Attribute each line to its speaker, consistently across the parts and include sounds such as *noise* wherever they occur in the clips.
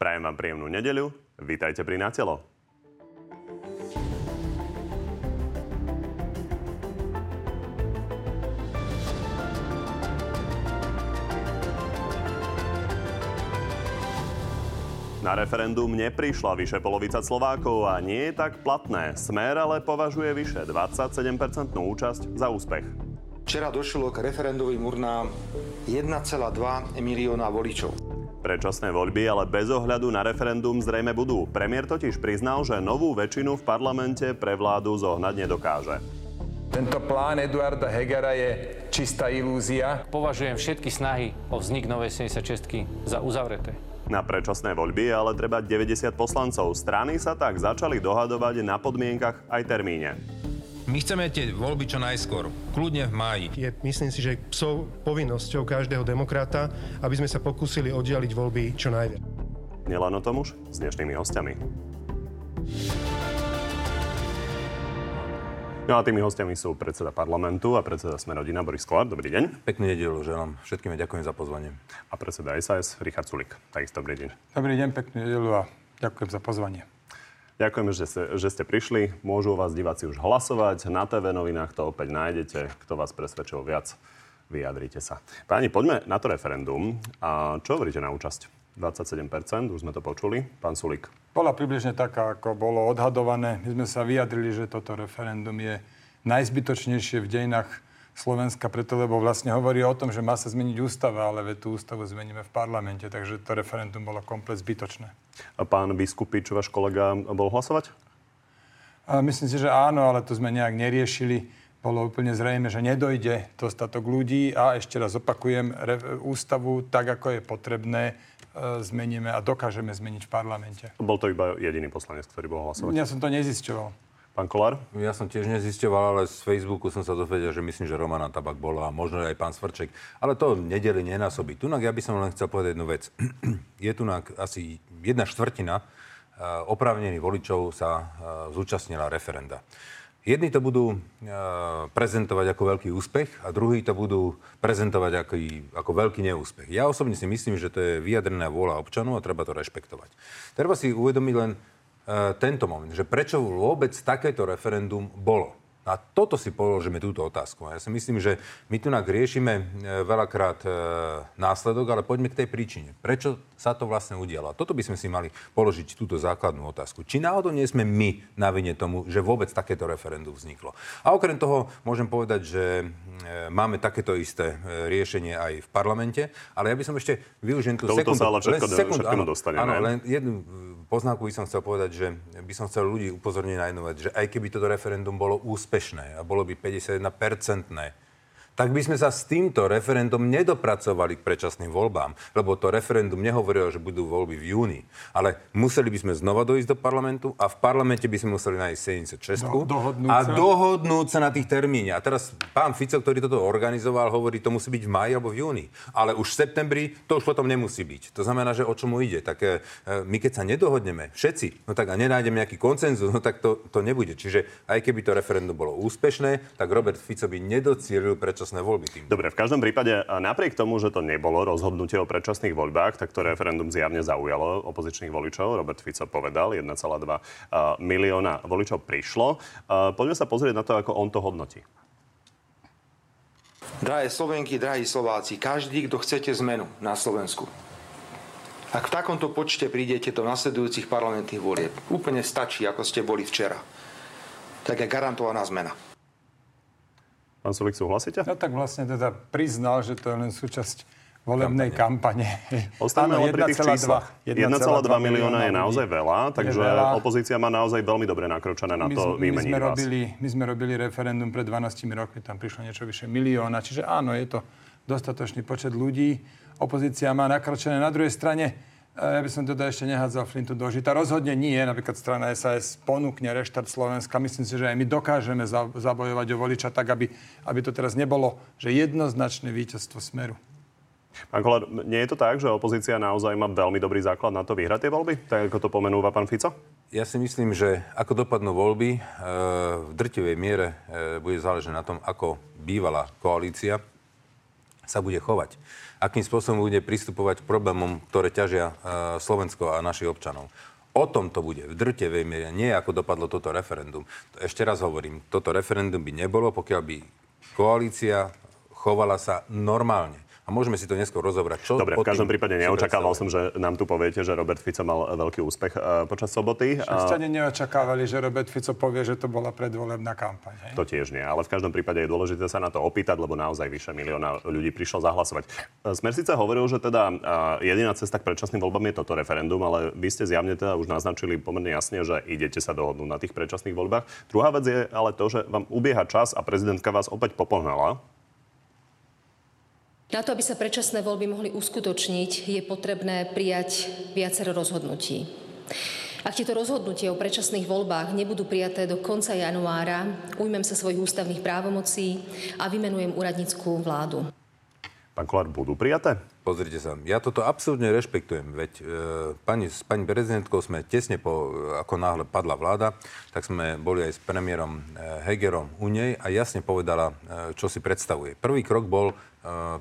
Speaker 1: Prajem vám príjemnú nedeľu. Vítajte pri Natelo. Na referendum neprišla vyše polovica Slovákov a nie je tak platné. Smer ale považuje vyše 27% účasť za úspech.
Speaker 2: Včera došlo k referendovým urnám 1,2 milióna voličov.
Speaker 1: Predčasné voľby ale bez ohľadu na referendum zrejme budú. Premiér totiž priznal, že novú väčšinu v parlamente pre vládu zohnať nedokáže.
Speaker 3: Tento plán Eduarda Hegera je čistá ilúzia.
Speaker 4: Považujem všetky snahy o vznik novej 76 za uzavreté.
Speaker 1: Na predčasné voľby je ale treba 90 poslancov. Strany sa tak začali dohadovať na podmienkach aj termíne.
Speaker 5: My chceme tie voľby čo najskôr, kľudne v máji.
Speaker 6: Je, myslím si, že psov povinnosťou každého demokrata, aby sme sa pokúsili oddialiť voľby čo najviac.
Speaker 1: Nielen o tom už s dnešnými hostiami. No a tými hostiami sú predseda parlamentu a predseda Smerodina Boris Kolár. Dobrý deň.
Speaker 7: Pekný nedelu želám. Všetkým ďakujem za pozvanie.
Speaker 1: A predseda SAS Richard Sulik. Takisto dobrý deň.
Speaker 8: Dobrý deň, pekný nedelu a ďakujem za pozvanie.
Speaker 1: Ďakujeme, že ste, že ste prišli. Môžu vás diváci už hlasovať. Na TV novinách to opäť nájdete. Kto vás presvedčil viac, vyjadrite sa. Páni, poďme na to referendum. A čo hovoríte na účasť? 27%, už sme to počuli. Pán Sulik.
Speaker 8: Bola približne taká, ako bolo odhadované. My sme sa vyjadrili, že toto referendum je najzbytočnejšie v dejinách Slovenska, preto lebo vlastne hovorí o tom, že má sa zmeniť ústava, ale tú ústavu zmeníme v parlamente, takže to referendum bolo komplet zbytočné.
Speaker 1: A pán Biskupič, váš kolega, bol hlasovať?
Speaker 8: A myslím si, že áno, ale to sme nejak neriešili. Bolo úplne zrejme, že nedojde dostatok ľudí a ešte raz opakujem, re, ústavu tak, ako je potrebné, e, zmeníme a dokážeme zmeniť v parlamente.
Speaker 1: Bol to iba jediný poslanec, ktorý bol hlasovať?
Speaker 8: Ja som to nezisťoval.
Speaker 1: Pán Kolár?
Speaker 7: Ja som tiež nezisťoval, ale z Facebooku som sa dozvedel, že myslím, že Romana Tabak bola a možno aj pán Svrček. Ale to nedeli nenásobí. Tunak ja by som len chcel povedať jednu vec. *clears throat* Je tu asi jedna štvrtina e, oprávnených voličov sa e, zúčastnila referenda. Jedni to budú e, prezentovať ako veľký úspech a druhí to budú prezentovať ako, ako veľký neúspech. Ja osobne si myslím, že to je vyjadrená vôľa občanov a treba to rešpektovať. Treba si uvedomiť len tento moment, že prečo vôbec takéto referendum bolo. A toto si položíme túto otázku. Ja si myslím, že my tu riešime e, veľakrát e, následok, ale poďme k tej príčine. Prečo sa to vlastne udialo? A toto by sme si mali položiť túto základnú otázku. Či náhodou nie sme my na vine tomu, že vôbec takéto referendum vzniklo? A okrem toho môžem povedať, že e, máme takéto isté riešenie aj v parlamente, ale ja by som ešte využil tú sekundu.
Speaker 1: sa ale všetko, len sekundu, všetko áno, dostaneme.
Speaker 7: Áno, len jednu poznámku by som chcel povedať, že by som chcel ľudí upozorniť na jednu vec, že aj keby toto referendum bolo úspešné a bolo by 51-percentné, tak by sme sa s týmto referendum nedopracovali k predčasným voľbám, lebo to referendum nehovorilo, že budú voľby v júni, ale museli by sme znova dojsť do parlamentu a v parlamente by sme museli nájsť 76
Speaker 8: Do, dohodnúť
Speaker 7: a
Speaker 8: sa.
Speaker 7: dohodnúť sa na tých termíne. A teraz pán Fico, ktorý toto organizoval, hovorí, to musí byť v maji alebo v júni. Ale už v septembri to už potom nemusí byť. To znamená, že o čomu ide. Tak e, my keď sa nedohodneme, všetci, no tak a nenájdeme nejaký koncenzus, no tak to, to nebude. Čiže aj keby to referendum bolo úspešné, tak Robert Fico by nedocielil predčasné voľby tým.
Speaker 1: Dobre, v každom prípade, napriek tomu, že to nebolo rozhodnutie o predčasných voľbách, tak to referendum zjavne zaujalo opozičných voličov. Robert Fico povedal, 1,2 milióna voličov prišlo. Poďme sa pozrieť na to, ako on to hodnotí.
Speaker 2: Drahé Slovenky, drahí Slováci, každý, kto chcete zmenu na Slovensku, ak v takomto počte prídete do nasledujúcich parlamentných volieb, úplne stačí, ako ste boli včera, tak je garantovaná zmena.
Speaker 1: Pán Sulik, súhlasíte?
Speaker 8: No tak vlastne teda priznal, že to je len súčasť volebnej kampane.
Speaker 1: Ostaneme ale pri tých číslach. 1,2 milióna je naozaj veľa, takže veľa. opozícia má naozaj veľmi dobre nakročené na to
Speaker 8: my, my
Speaker 1: vymeniť
Speaker 8: sme
Speaker 1: vás.
Speaker 8: Robili, my sme robili referendum pred 12 rokmi, tam prišlo niečo vyše milióna, čiže áno, je to dostatočný počet ľudí. Opozícia má nakročené. Na druhej strane, ja by som teda ešte nehádzal Flintu do žita. Rozhodne nie. Napríklad strana SAS ponúkne reštart Slovenska. Myslím si, že aj my dokážeme zabojovať o voliča tak, aby, aby to teraz nebolo, že jednoznačné víťazstvo Smeru.
Speaker 1: Pán Kolár, nie je to tak, že opozícia naozaj má veľmi dobrý základ na to vyhrať tie voľby, tak ako to pomenúva pán Fico?
Speaker 7: Ja si myslím, že ako dopadnú voľby, e, v drtivej miere e, bude záležať na tom, ako bývalá koalícia sa bude chovať. Akým spôsobom bude pristupovať k problémom, ktoré ťažia uh, Slovensko a našich občanov. O tom to bude v drtevej miere, nie ako dopadlo toto referendum. Ešte raz hovorím, toto referendum by nebolo, pokiaľ by koalícia chovala sa normálne. A môžeme si to neskôr rozobrať. Čo
Speaker 1: Dobre, v každom prípade neočakával som, že nám tu poviete, že Robert Fico mal veľký úspech uh, počas soboty.
Speaker 8: Ste neočakávali, že Robert Fico povie, že to bola predvolebná kampaň. Hej?
Speaker 1: To tiež nie, ale v každom prípade je dôležité sa na to opýtať, lebo naozaj vyše milióna ľudí prišlo zahlasovať. E, Smer síce hovoril, že teda uh, jediná cesta k predčasným voľbám je toto referendum, ale vy ste zjavne teda už naznačili pomerne jasne, že idete sa dohodnúť na tých predčasných voľbách. Druhá vec je ale to, že vám ubieha čas a prezidentka vás opäť popohnala
Speaker 9: na to, aby sa predčasné voľby mohli uskutočniť, je potrebné prijať viacero rozhodnutí. Ak tieto rozhodnutia o predčasných voľbách nebudú prijaté do konca januára, ujmem sa svojich ústavných právomocí a vymenujem úradníckú vládu.
Speaker 1: Pán Kolár, budú prijaté?
Speaker 7: Pozrite sa, ja toto absolútne rešpektujem, veď e, pani, s pani prezidentkou sme tesne po, ako náhle padla vláda, tak sme boli aj s premiérom e, Hegerom u nej a jasne povedala, e, čo si predstavuje. Prvý krok bol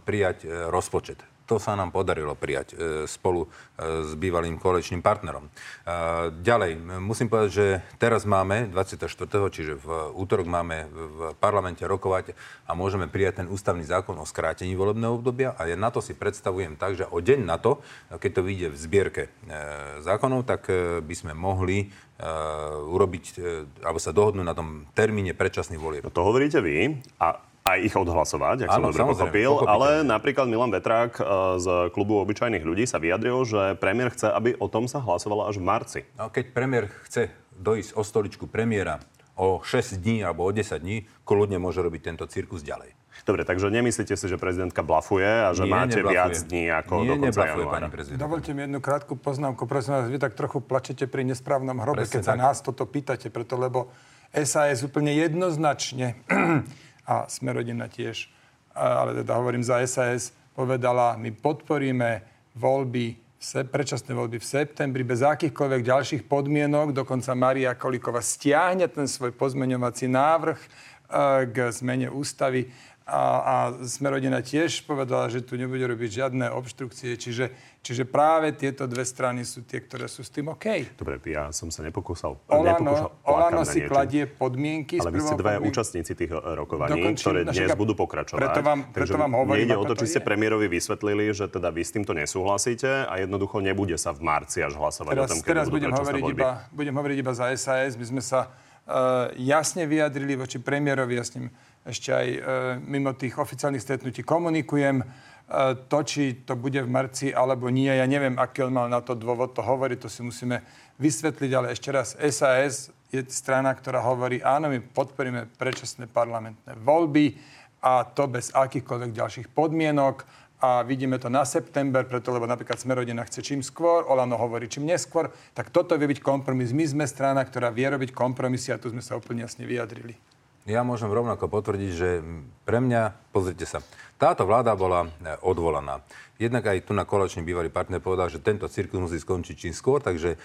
Speaker 7: prijať e, rozpočet. To sa nám podarilo prijať e, spolu s bývalým koaličným partnerom. Ďalej, musím povedať, že teraz máme 24. čiže v útorok máme v parlamente rokovať a môžeme prijať ten ústavný zákon o skrátení volebného obdobia a ja na to si predstavujem tak, že o deň na to, keď to vyjde v zbierke zákonov, tak by sme mohli urobiť, alebo sa dohodnúť na tom termíne predčasných volieb.
Speaker 1: No to hovoríte vy a aj ich odhlasovať, ak som dobre pochopil. Ale napríklad Milan Vetrák eh, z klubu obyčajných ľudí sa vyjadril, že premiér chce, aby o tom sa hlasovalo až v marci.
Speaker 7: No, keď premiér chce dojsť o stoličku premiéra o 6 dní alebo o 10 dní, kľudne môže robiť tento cirkus ďalej.
Speaker 1: Dobre, takže nemyslíte si, že prezidentka blafuje a že Nie, máte neblafuje. viac dní ako Nie, do konca januára? pani
Speaker 8: prezidentka. Dovolte mi jednu krátku poznámku. Prosím vás, vy tak trochu plačete pri nesprávnom hrobe, Presne keď tak. sa nás toto pýtate, preto lebo SAS úplne jednoznačne *clears throat* a Smerodina tiež, ale teda hovorím za SAS, povedala, my podporíme voľby, predčasné voľby v septembri bez akýchkoľvek ďalších podmienok. Dokonca Maria Kolíková stiahne ten svoj pozmeňovací návrh e, k zmene ústavy a, a Smerodina tiež povedala, že tu nebude robiť žiadne obštrukcie, čiže Čiže práve tieto dve strany sú tie, ktoré sú s tým OK.
Speaker 1: Dobre, ja som sa nepokúsal.
Speaker 8: Olano, Olano si kladie podmienky.
Speaker 1: Ale vy ste dvaja účastníci tých eh, rokovaní, Dokončím, ktoré dnes budú pokračovať.
Speaker 8: Preto vám, preto vám hovorím,
Speaker 1: nejde o to, či ste premiérovi vysvetlili, že teda vy s týmto nesúhlasíte a jednoducho nebude sa v marci až hlasovať
Speaker 8: teraz,
Speaker 1: o tom,
Speaker 8: keď teraz budem hovoriť, iba, budem hovoriť iba za SAS. My sme sa uh, jasne vyjadrili voči premiérovi. S ním ešte aj uh, mimo tých oficiálnych stretnutí komunikujem. E, to, či to bude v marci alebo nie, ja neviem, aký on mal na to dôvod to hovoriť, to si musíme vysvetliť, ale ešte raz, SAS je strana, ktorá hovorí, áno, my podporíme predčasné parlamentné voľby a to bez akýchkoľvek ďalších podmienok a vidíme to na september, preto lebo napríklad Smerodina chce čím skôr, Olano hovorí čím neskôr, tak toto vie byť kompromis. My sme strana, ktorá vie robiť kompromisy a tu sme sa úplne jasne vyjadrili.
Speaker 7: Ja môžem rovnako potvrdiť, že pre mňa, pozrite sa, táto vláda bola e, odvolaná. Jednak aj tu na koločný bývalý partner povedal, že tento cirkus musí skončiť čím skôr, takže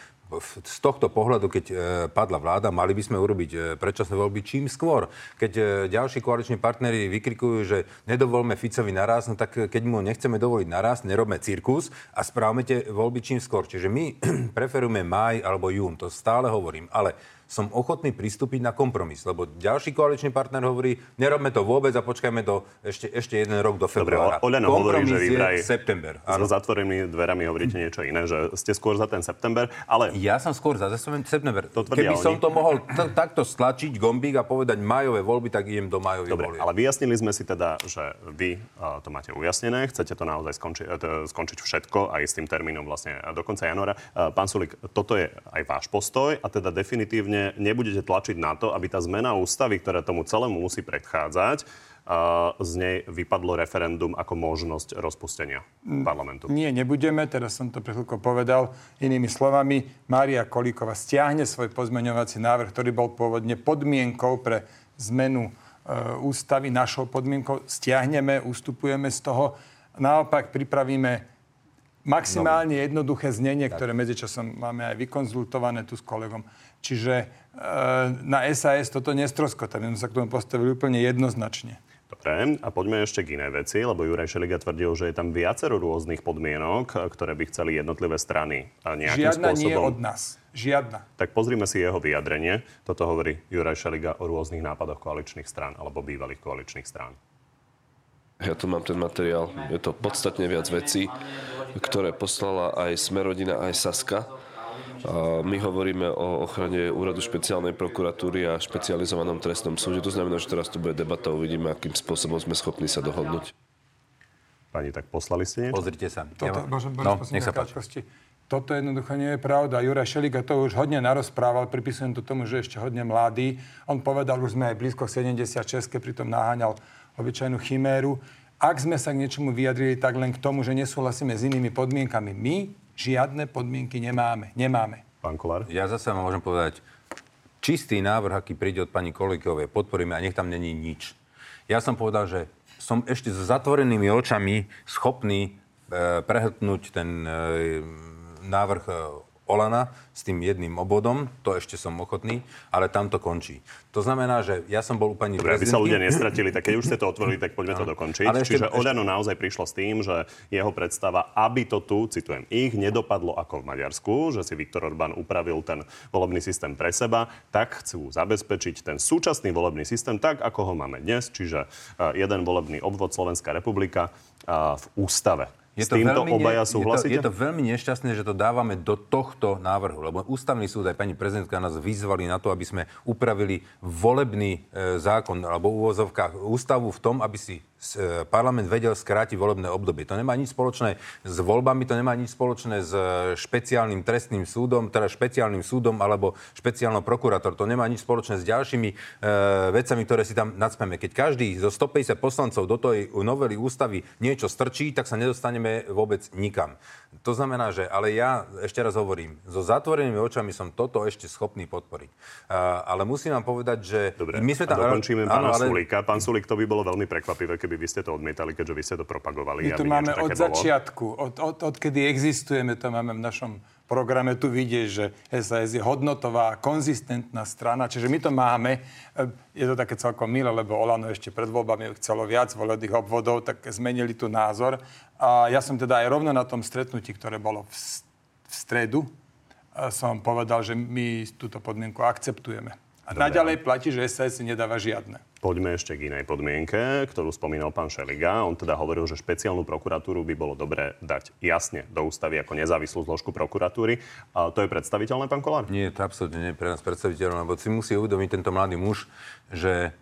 Speaker 7: z tohto pohľadu, keď e, padla vláda, mali by sme urobiť e, predčasné voľby čím skôr. Keď ďalší koaliční partnery vykrikujú, že nedovolme Ficovi naraz, no tak keď mu nechceme dovoliť naraz, nerobme cirkus a správme tie voľby čím skôr. Čiže my *clears throat* preferujeme maj alebo jún, to stále hovorím. Ale som ochotný pristúpiť na kompromis. Lebo ďalší koaličný partner hovorí, nerobme to vôbec a počkajme do, ešte, ešte jeden rok do februára.
Speaker 1: Dobre, Oľano hovorí, že vy vraj
Speaker 7: september.
Speaker 1: Áno. Za zatvorenými dverami hovoríte niečo iné, že ste skôr za ten september, ale...
Speaker 7: Ja som skôr za september. To Keby oni. som to mohol t- takto stlačiť gombík a povedať majové voľby, tak idem do majových
Speaker 1: Dobre, ale vyjasnili sme si teda, že vy to máte ujasnené, chcete to naozaj skonči- uh, skončiť všetko aj s tým termínom vlastne do konca januára. Uh, pán Sulik, toto je aj váš postoj a teda definitívne nebudete tlačiť na to, aby tá zmena ústavy, ktorá tomu celému musí predchádzať, z nej vypadlo referendum ako možnosť rozpustenia parlamentu.
Speaker 8: Nie, nebudeme. Teraz som to pre chvíľko povedal inými slovami. Mária Kolíková stiahne svoj pozmeňovací návrh, ktorý bol pôvodne podmienkou pre zmenu e, ústavy, našou podmienkou. Stiahneme, ustupujeme z toho. Naopak pripravíme maximálne jednoduché znenie, ktoré medzičasom máme aj vykonzultované tu s kolegom Čiže e, na SAS toto nestroskota. My sme sa k tomu postavili úplne jednoznačne.
Speaker 1: Dobre, a poďme ešte k inej veci, lebo Juraj Šeliga tvrdil, že je tam viacero rôznych podmienok, ktoré by chceli jednotlivé strany nejakým
Speaker 8: Žiadna
Speaker 1: spôsobom...
Speaker 8: nie od nás. Žiadna.
Speaker 1: Tak pozrime si jeho vyjadrenie. Toto hovorí Juraj Šeliga o rôznych nápadoch koaličných strán alebo bývalých koaličných strán.
Speaker 10: Ja tu mám ten materiál. Je to podstatne viac vecí, ktoré poslala aj Smerodina, aj Saska. My hovoríme o ochrane úradu špeciálnej prokuratúry a špecializovanom trestnom súde. To znamená, že teraz tu bude debata, uvidíme, akým spôsobom sme schopní sa dohodnúť.
Speaker 1: Pani, tak poslali ste niečo?
Speaker 7: Pozrite sa.
Speaker 8: Toto,
Speaker 7: Ja-
Speaker 8: môžem,
Speaker 7: no,
Speaker 8: môžem
Speaker 7: nech sa páči.
Speaker 8: Toto jednoducho nie je pravda. Juraj Šeliga to už hodne narozprával, pripisujem to tomu, že je ešte hodne mladý. On povedal, už sme aj blízko 76, pritom naháňal obyčajnú chiméru. Ak sme sa k niečomu vyjadrili, tak len k tomu, že nesúhlasíme s inými podmienkami. My žiadne podmienky nemáme. Nemáme.
Speaker 1: Pán Kolár?
Speaker 7: Ja zase vám môžem povedať, čistý návrh, aký príde od pani Kolikovej, podporíme a nech tam není nič. Ja som povedal, že som ešte s zatvorenými očami schopný e, prehltnúť ten e, návrh e, Olana s tým jedným obvodom, to ešte som ochotný, ale tam to končí. To znamená, že ja som bol u pani
Speaker 1: Dobre, aby sa
Speaker 7: prezidentky-
Speaker 1: ľudia nestratili, tak keď už ste to otvorili, tak poďme to dokončiť.
Speaker 7: Ale ešte-
Speaker 1: Čiže
Speaker 7: ešte-
Speaker 1: naozaj prišlo s tým, že jeho predstava, aby to tu, citujem, ich nedopadlo ako v Maďarsku, že si Viktor Orbán upravil ten volebný systém pre seba, tak chcú zabezpečiť ten súčasný volebný systém tak, ako ho máme dnes, čiže eh, jeden volebný obvod Slovenská republika eh, v ústave. S týmto
Speaker 7: veľmi
Speaker 1: obaja
Speaker 7: ne-
Speaker 1: súhlasíte?
Speaker 7: Je to, je to veľmi nešťastné, že to dávame do tohto návrhu, lebo ústavný súd aj pani prezidentka nás vyzvali na to, aby sme upravili volebný e, zákon alebo v úvozovkách ústavu v tom, aby si parlament vedel skrátiť volebné obdobie. To nemá nič spoločné s voľbami, to nemá nič spoločné s e, špeciálnym trestným súdom, teda špeciálnym súdom alebo špeciálnou prokurátor. To nemá nič spoločné s ďalšími e, vecami, ktoré si tam nadspeme. Keď každý zo 150 poslancov do tej novely ústavy niečo strčí, tak sa nedostaneme vôbec nikam. To znamená, že, ale ja ešte raz hovorím, so zatvorenými očami som toto ešte schopný podporiť. Uh, ale musím vám povedať, že...
Speaker 1: Dobre,
Speaker 7: my sme
Speaker 1: a dokončíme pána
Speaker 7: ale-
Speaker 1: Sulíka. Pán Sulík, to by bolo veľmi prekvapivé, keby vy ste to odmietali, keďže vy ste to propagovali.
Speaker 8: My
Speaker 1: aby
Speaker 8: máme od
Speaker 1: bolo.
Speaker 8: začiatku, od, od, odkedy existujeme, to máme v našom programe, tu vidieť, že SAS je hodnotová, konzistentná strana, čiže my to máme. E, Je to také celkom milé, lebo Olano ešte pred voľbami chcelo viac volebných obvodov, tak zmenili tu názor. A ja som teda aj rovno na tom stretnutí, ktoré bolo v, v stredu, e, som povedal, že my túto podmienku akceptujeme. A naďalej platí, že SAS nedáva žiadne.
Speaker 1: Poďme ešte k inej podmienke, ktorú spomínal pán Šeliga. On teda hovoril, že špeciálnu prokuratúru by bolo dobré dať jasne do ústavy ako nezávislú zložku prokuratúry. A to je predstaviteľné, pán Kolár?
Speaker 7: Nie, to absolútne nie je pre nás predstaviteľné, lebo si musí uvedomiť tento mladý muž, že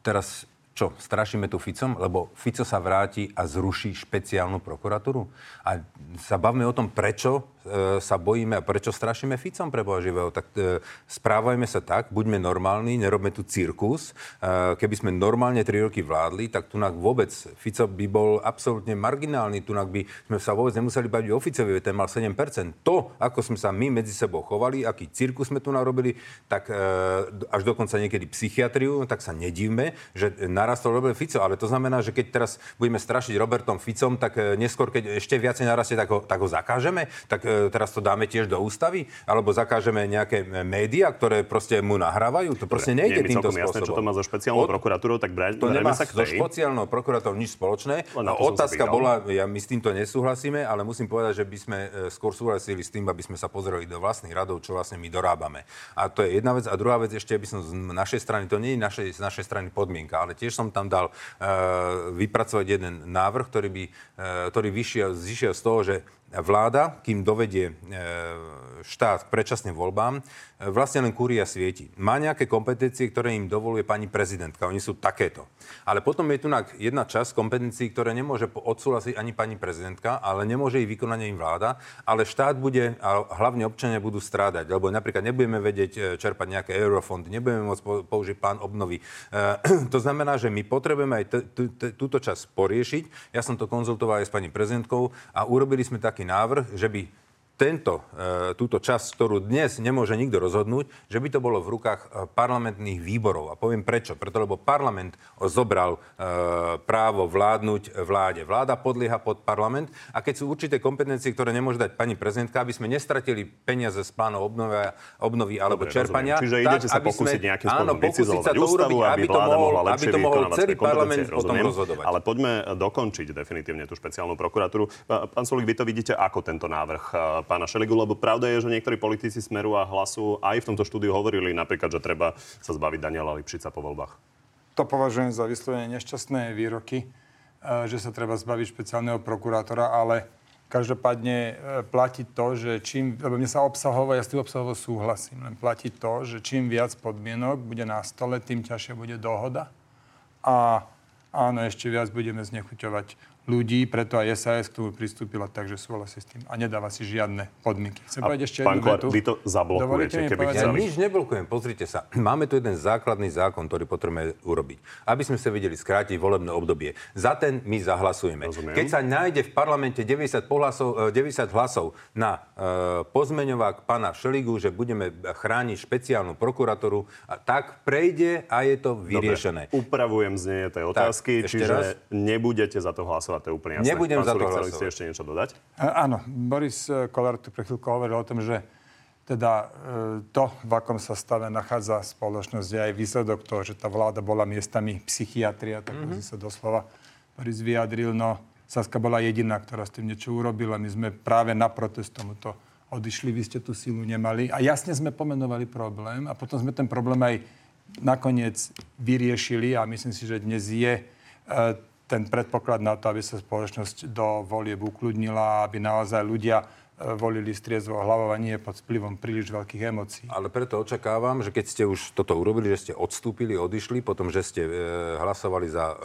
Speaker 7: teraz čo, strašíme tu Ficom? Lebo Fico sa vráti a zruší špeciálnu prokuratúru? A sa bavme o tom, prečo sa bojíme a prečo strašíme Ficom pre Boha živého. Tak e, správajme sa tak, buďme normálni, nerobme tu cirkus. E, keby sme normálne 3 roky vládli, tak tu vôbec Fico by bol absolútne marginálny. Tu by sme sa vôbec nemuseli baviť o Ficovi, ten mal 7%. To, ako sme sa my medzi sebou chovali, aký cirkus sme tu narobili, tak e, až dokonca niekedy psychiatriu, tak sa nedívme, že narastol Robert Fico. Ale to znamená, že keď teraz budeme strašiť Robertom Ficom, tak e, neskôr, keď ešte viacej narastie, tak ho, tak ho zakážeme? Tak e, teraz to dáme tiež do ústavy? Alebo zakážeme nejaké e, médiá, ktoré proste mu nahrávajú? To proste
Speaker 1: Nie
Speaker 7: nejde
Speaker 1: mi
Speaker 7: týmto
Speaker 1: celkom jasné,
Speaker 7: spôsobom.
Speaker 1: čo to má so špeciálnou
Speaker 7: Od-
Speaker 1: prokuratúrou, tak brať,
Speaker 7: to nemá
Speaker 1: sa k
Speaker 7: so
Speaker 1: tej.
Speaker 7: špeciálnou prokurátorou nič spoločné.
Speaker 1: Sa
Speaker 7: otázka bola, ja, my s týmto nesúhlasíme, ale musím povedať, že by sme e, skôr súhlasili s tým, aby sme sa pozreli do vlastných radov, čo vlastne my dorábame. A to je jedna vec. A druhá vec ešte by som z našej strany, to nie je našej, z našej strany podmienka, ale tiež som tam dal e, vypracovať jeden návrh, ktorý, by, e, ktorý vyšiel, zišiel z toho, že vláda, kým dovedie e, štát k predčasným voľbám, e, vlastne len kúria svieti. Má nejaké kompetencie, ktoré im dovoluje pani prezidentka. Oni sú takéto. Ale potom je tu jedna časť kompetencií, ktoré nemôže odsúhlasiť ani pani prezidentka, ale nemôže ich vykonať ani vláda, ale štát bude, a hlavne občania budú strádať, lebo napríklad nebudeme vedieť e, čerpať nejaké eurofondy, nebudeme môcť po- použiť plán obnovy. *clears throat* To znamená, že my potrebujeme aj túto časť poriešiť. Ja som to konzultoval aj s pani prezidentkou a urobili sme taký návrh, že by tento, e, túto časť, ktorú dnes nemôže nikto rozhodnúť, že by to bolo v rukách e, parlamentných výborov. A poviem prečo. Preto, lebo parlament zobral e, právo vládnuť vláde. Vláda podlieha pod parlament a keď sú určité kompetencie, ktoré nemôže dať pani prezidentka, aby sme nestratili peniaze z plánov obnovy, obnovy alebo
Speaker 1: Dobre,
Speaker 7: čerpania.
Speaker 1: Rozumiem. Čiže idete sa pokúsiť
Speaker 7: sme,
Speaker 1: nejakým
Speaker 7: áno, pokúsiť sa to
Speaker 1: ústavu,
Speaker 7: urobiť,
Speaker 1: aby,
Speaker 7: aby to mohol, aby to mohol celý parlament
Speaker 1: kompetencie,
Speaker 7: potom
Speaker 1: rozumiem.
Speaker 7: rozhodovať.
Speaker 1: Ale poďme dokončiť definitívne tú špeciálnu prokuratúru. Pán Sulik, vy to vidíte ako tento návrh pána Šeligu, lebo pravda je, že niektorí politici Smeru a Hlasu aj v tomto štúdiu hovorili napríklad, že treba sa zbaviť Daniela Lipšica po voľbách.
Speaker 8: To považujem za vyslovene nešťastné výroky, e, že sa treba zbaviť špeciálneho prokurátora, ale každopádne e, platí to, že čím, lebo mne sa obsahovo, ja s tým obsahovo súhlasím, len platí to, že čím viac podmienok bude na stole, tým ťažšie bude dohoda. A áno, ešte viac budeme znechuťovať ľudí, preto aj SAS k tomu pristúpila, takže súhlasí s tým a nedáva si žiadne podmienky. Chcem
Speaker 1: A
Speaker 8: povedať ešte
Speaker 1: pán
Speaker 8: jednu vetu.
Speaker 1: vy to zablokujete, keby
Speaker 8: povedať-
Speaker 7: Ja
Speaker 1: chceli.
Speaker 7: nič neblokujem. Pozrite sa. Máme tu jeden základný zákon, ktorý potrebujeme urobiť. Aby sme sa vedeli skrátiť volebné obdobie. Za ten my zahlasujeme.
Speaker 1: Rozumiem.
Speaker 7: Keď sa nájde v parlamente 90, pohlasov, e, 90 hlasov na e, pozmeňovák pána Šeligu, že budeme chrániť špeciálnu prokuratúru, a tak prejde a je to vyriešené.
Speaker 1: Dobre, upravujem znenie tej otázky,
Speaker 7: ešte
Speaker 1: čiže
Speaker 7: raz.
Speaker 1: nebudete za to hlasovať, to je úplne jasné.
Speaker 7: Nebudem
Speaker 1: Pán
Speaker 7: za to
Speaker 1: Sulik, chceli ste ešte niečo dodať?
Speaker 8: A- Áno, Boris e, Kolár tu pre chvíľku hovoril o tom, že teda e, to, v akom sa stave nachádza spoločnosť, je aj výsledok toho, že tá vláda bola miestami psychiatria, tak mm-hmm. sa doslova Boris vyjadril, no Saska bola jediná, ktorá s tým niečo urobila. My sme práve na protest tomuto odišli, vy ste tú silu nemali. A jasne sme pomenovali problém a potom sme ten problém aj nakoniec vyriešili a myslím si, že dnes je e, ten predpoklad na to, aby sa spoločnosť do volieb ukludnila, aby naozaj ľudia volili s triezvou hlavou a nie pod vplyvom príliš veľkých emócií.
Speaker 7: Ale preto očakávam, že keď ste už toto urobili, že ste odstúpili, odišli, potom, že ste e, hlasovali za e,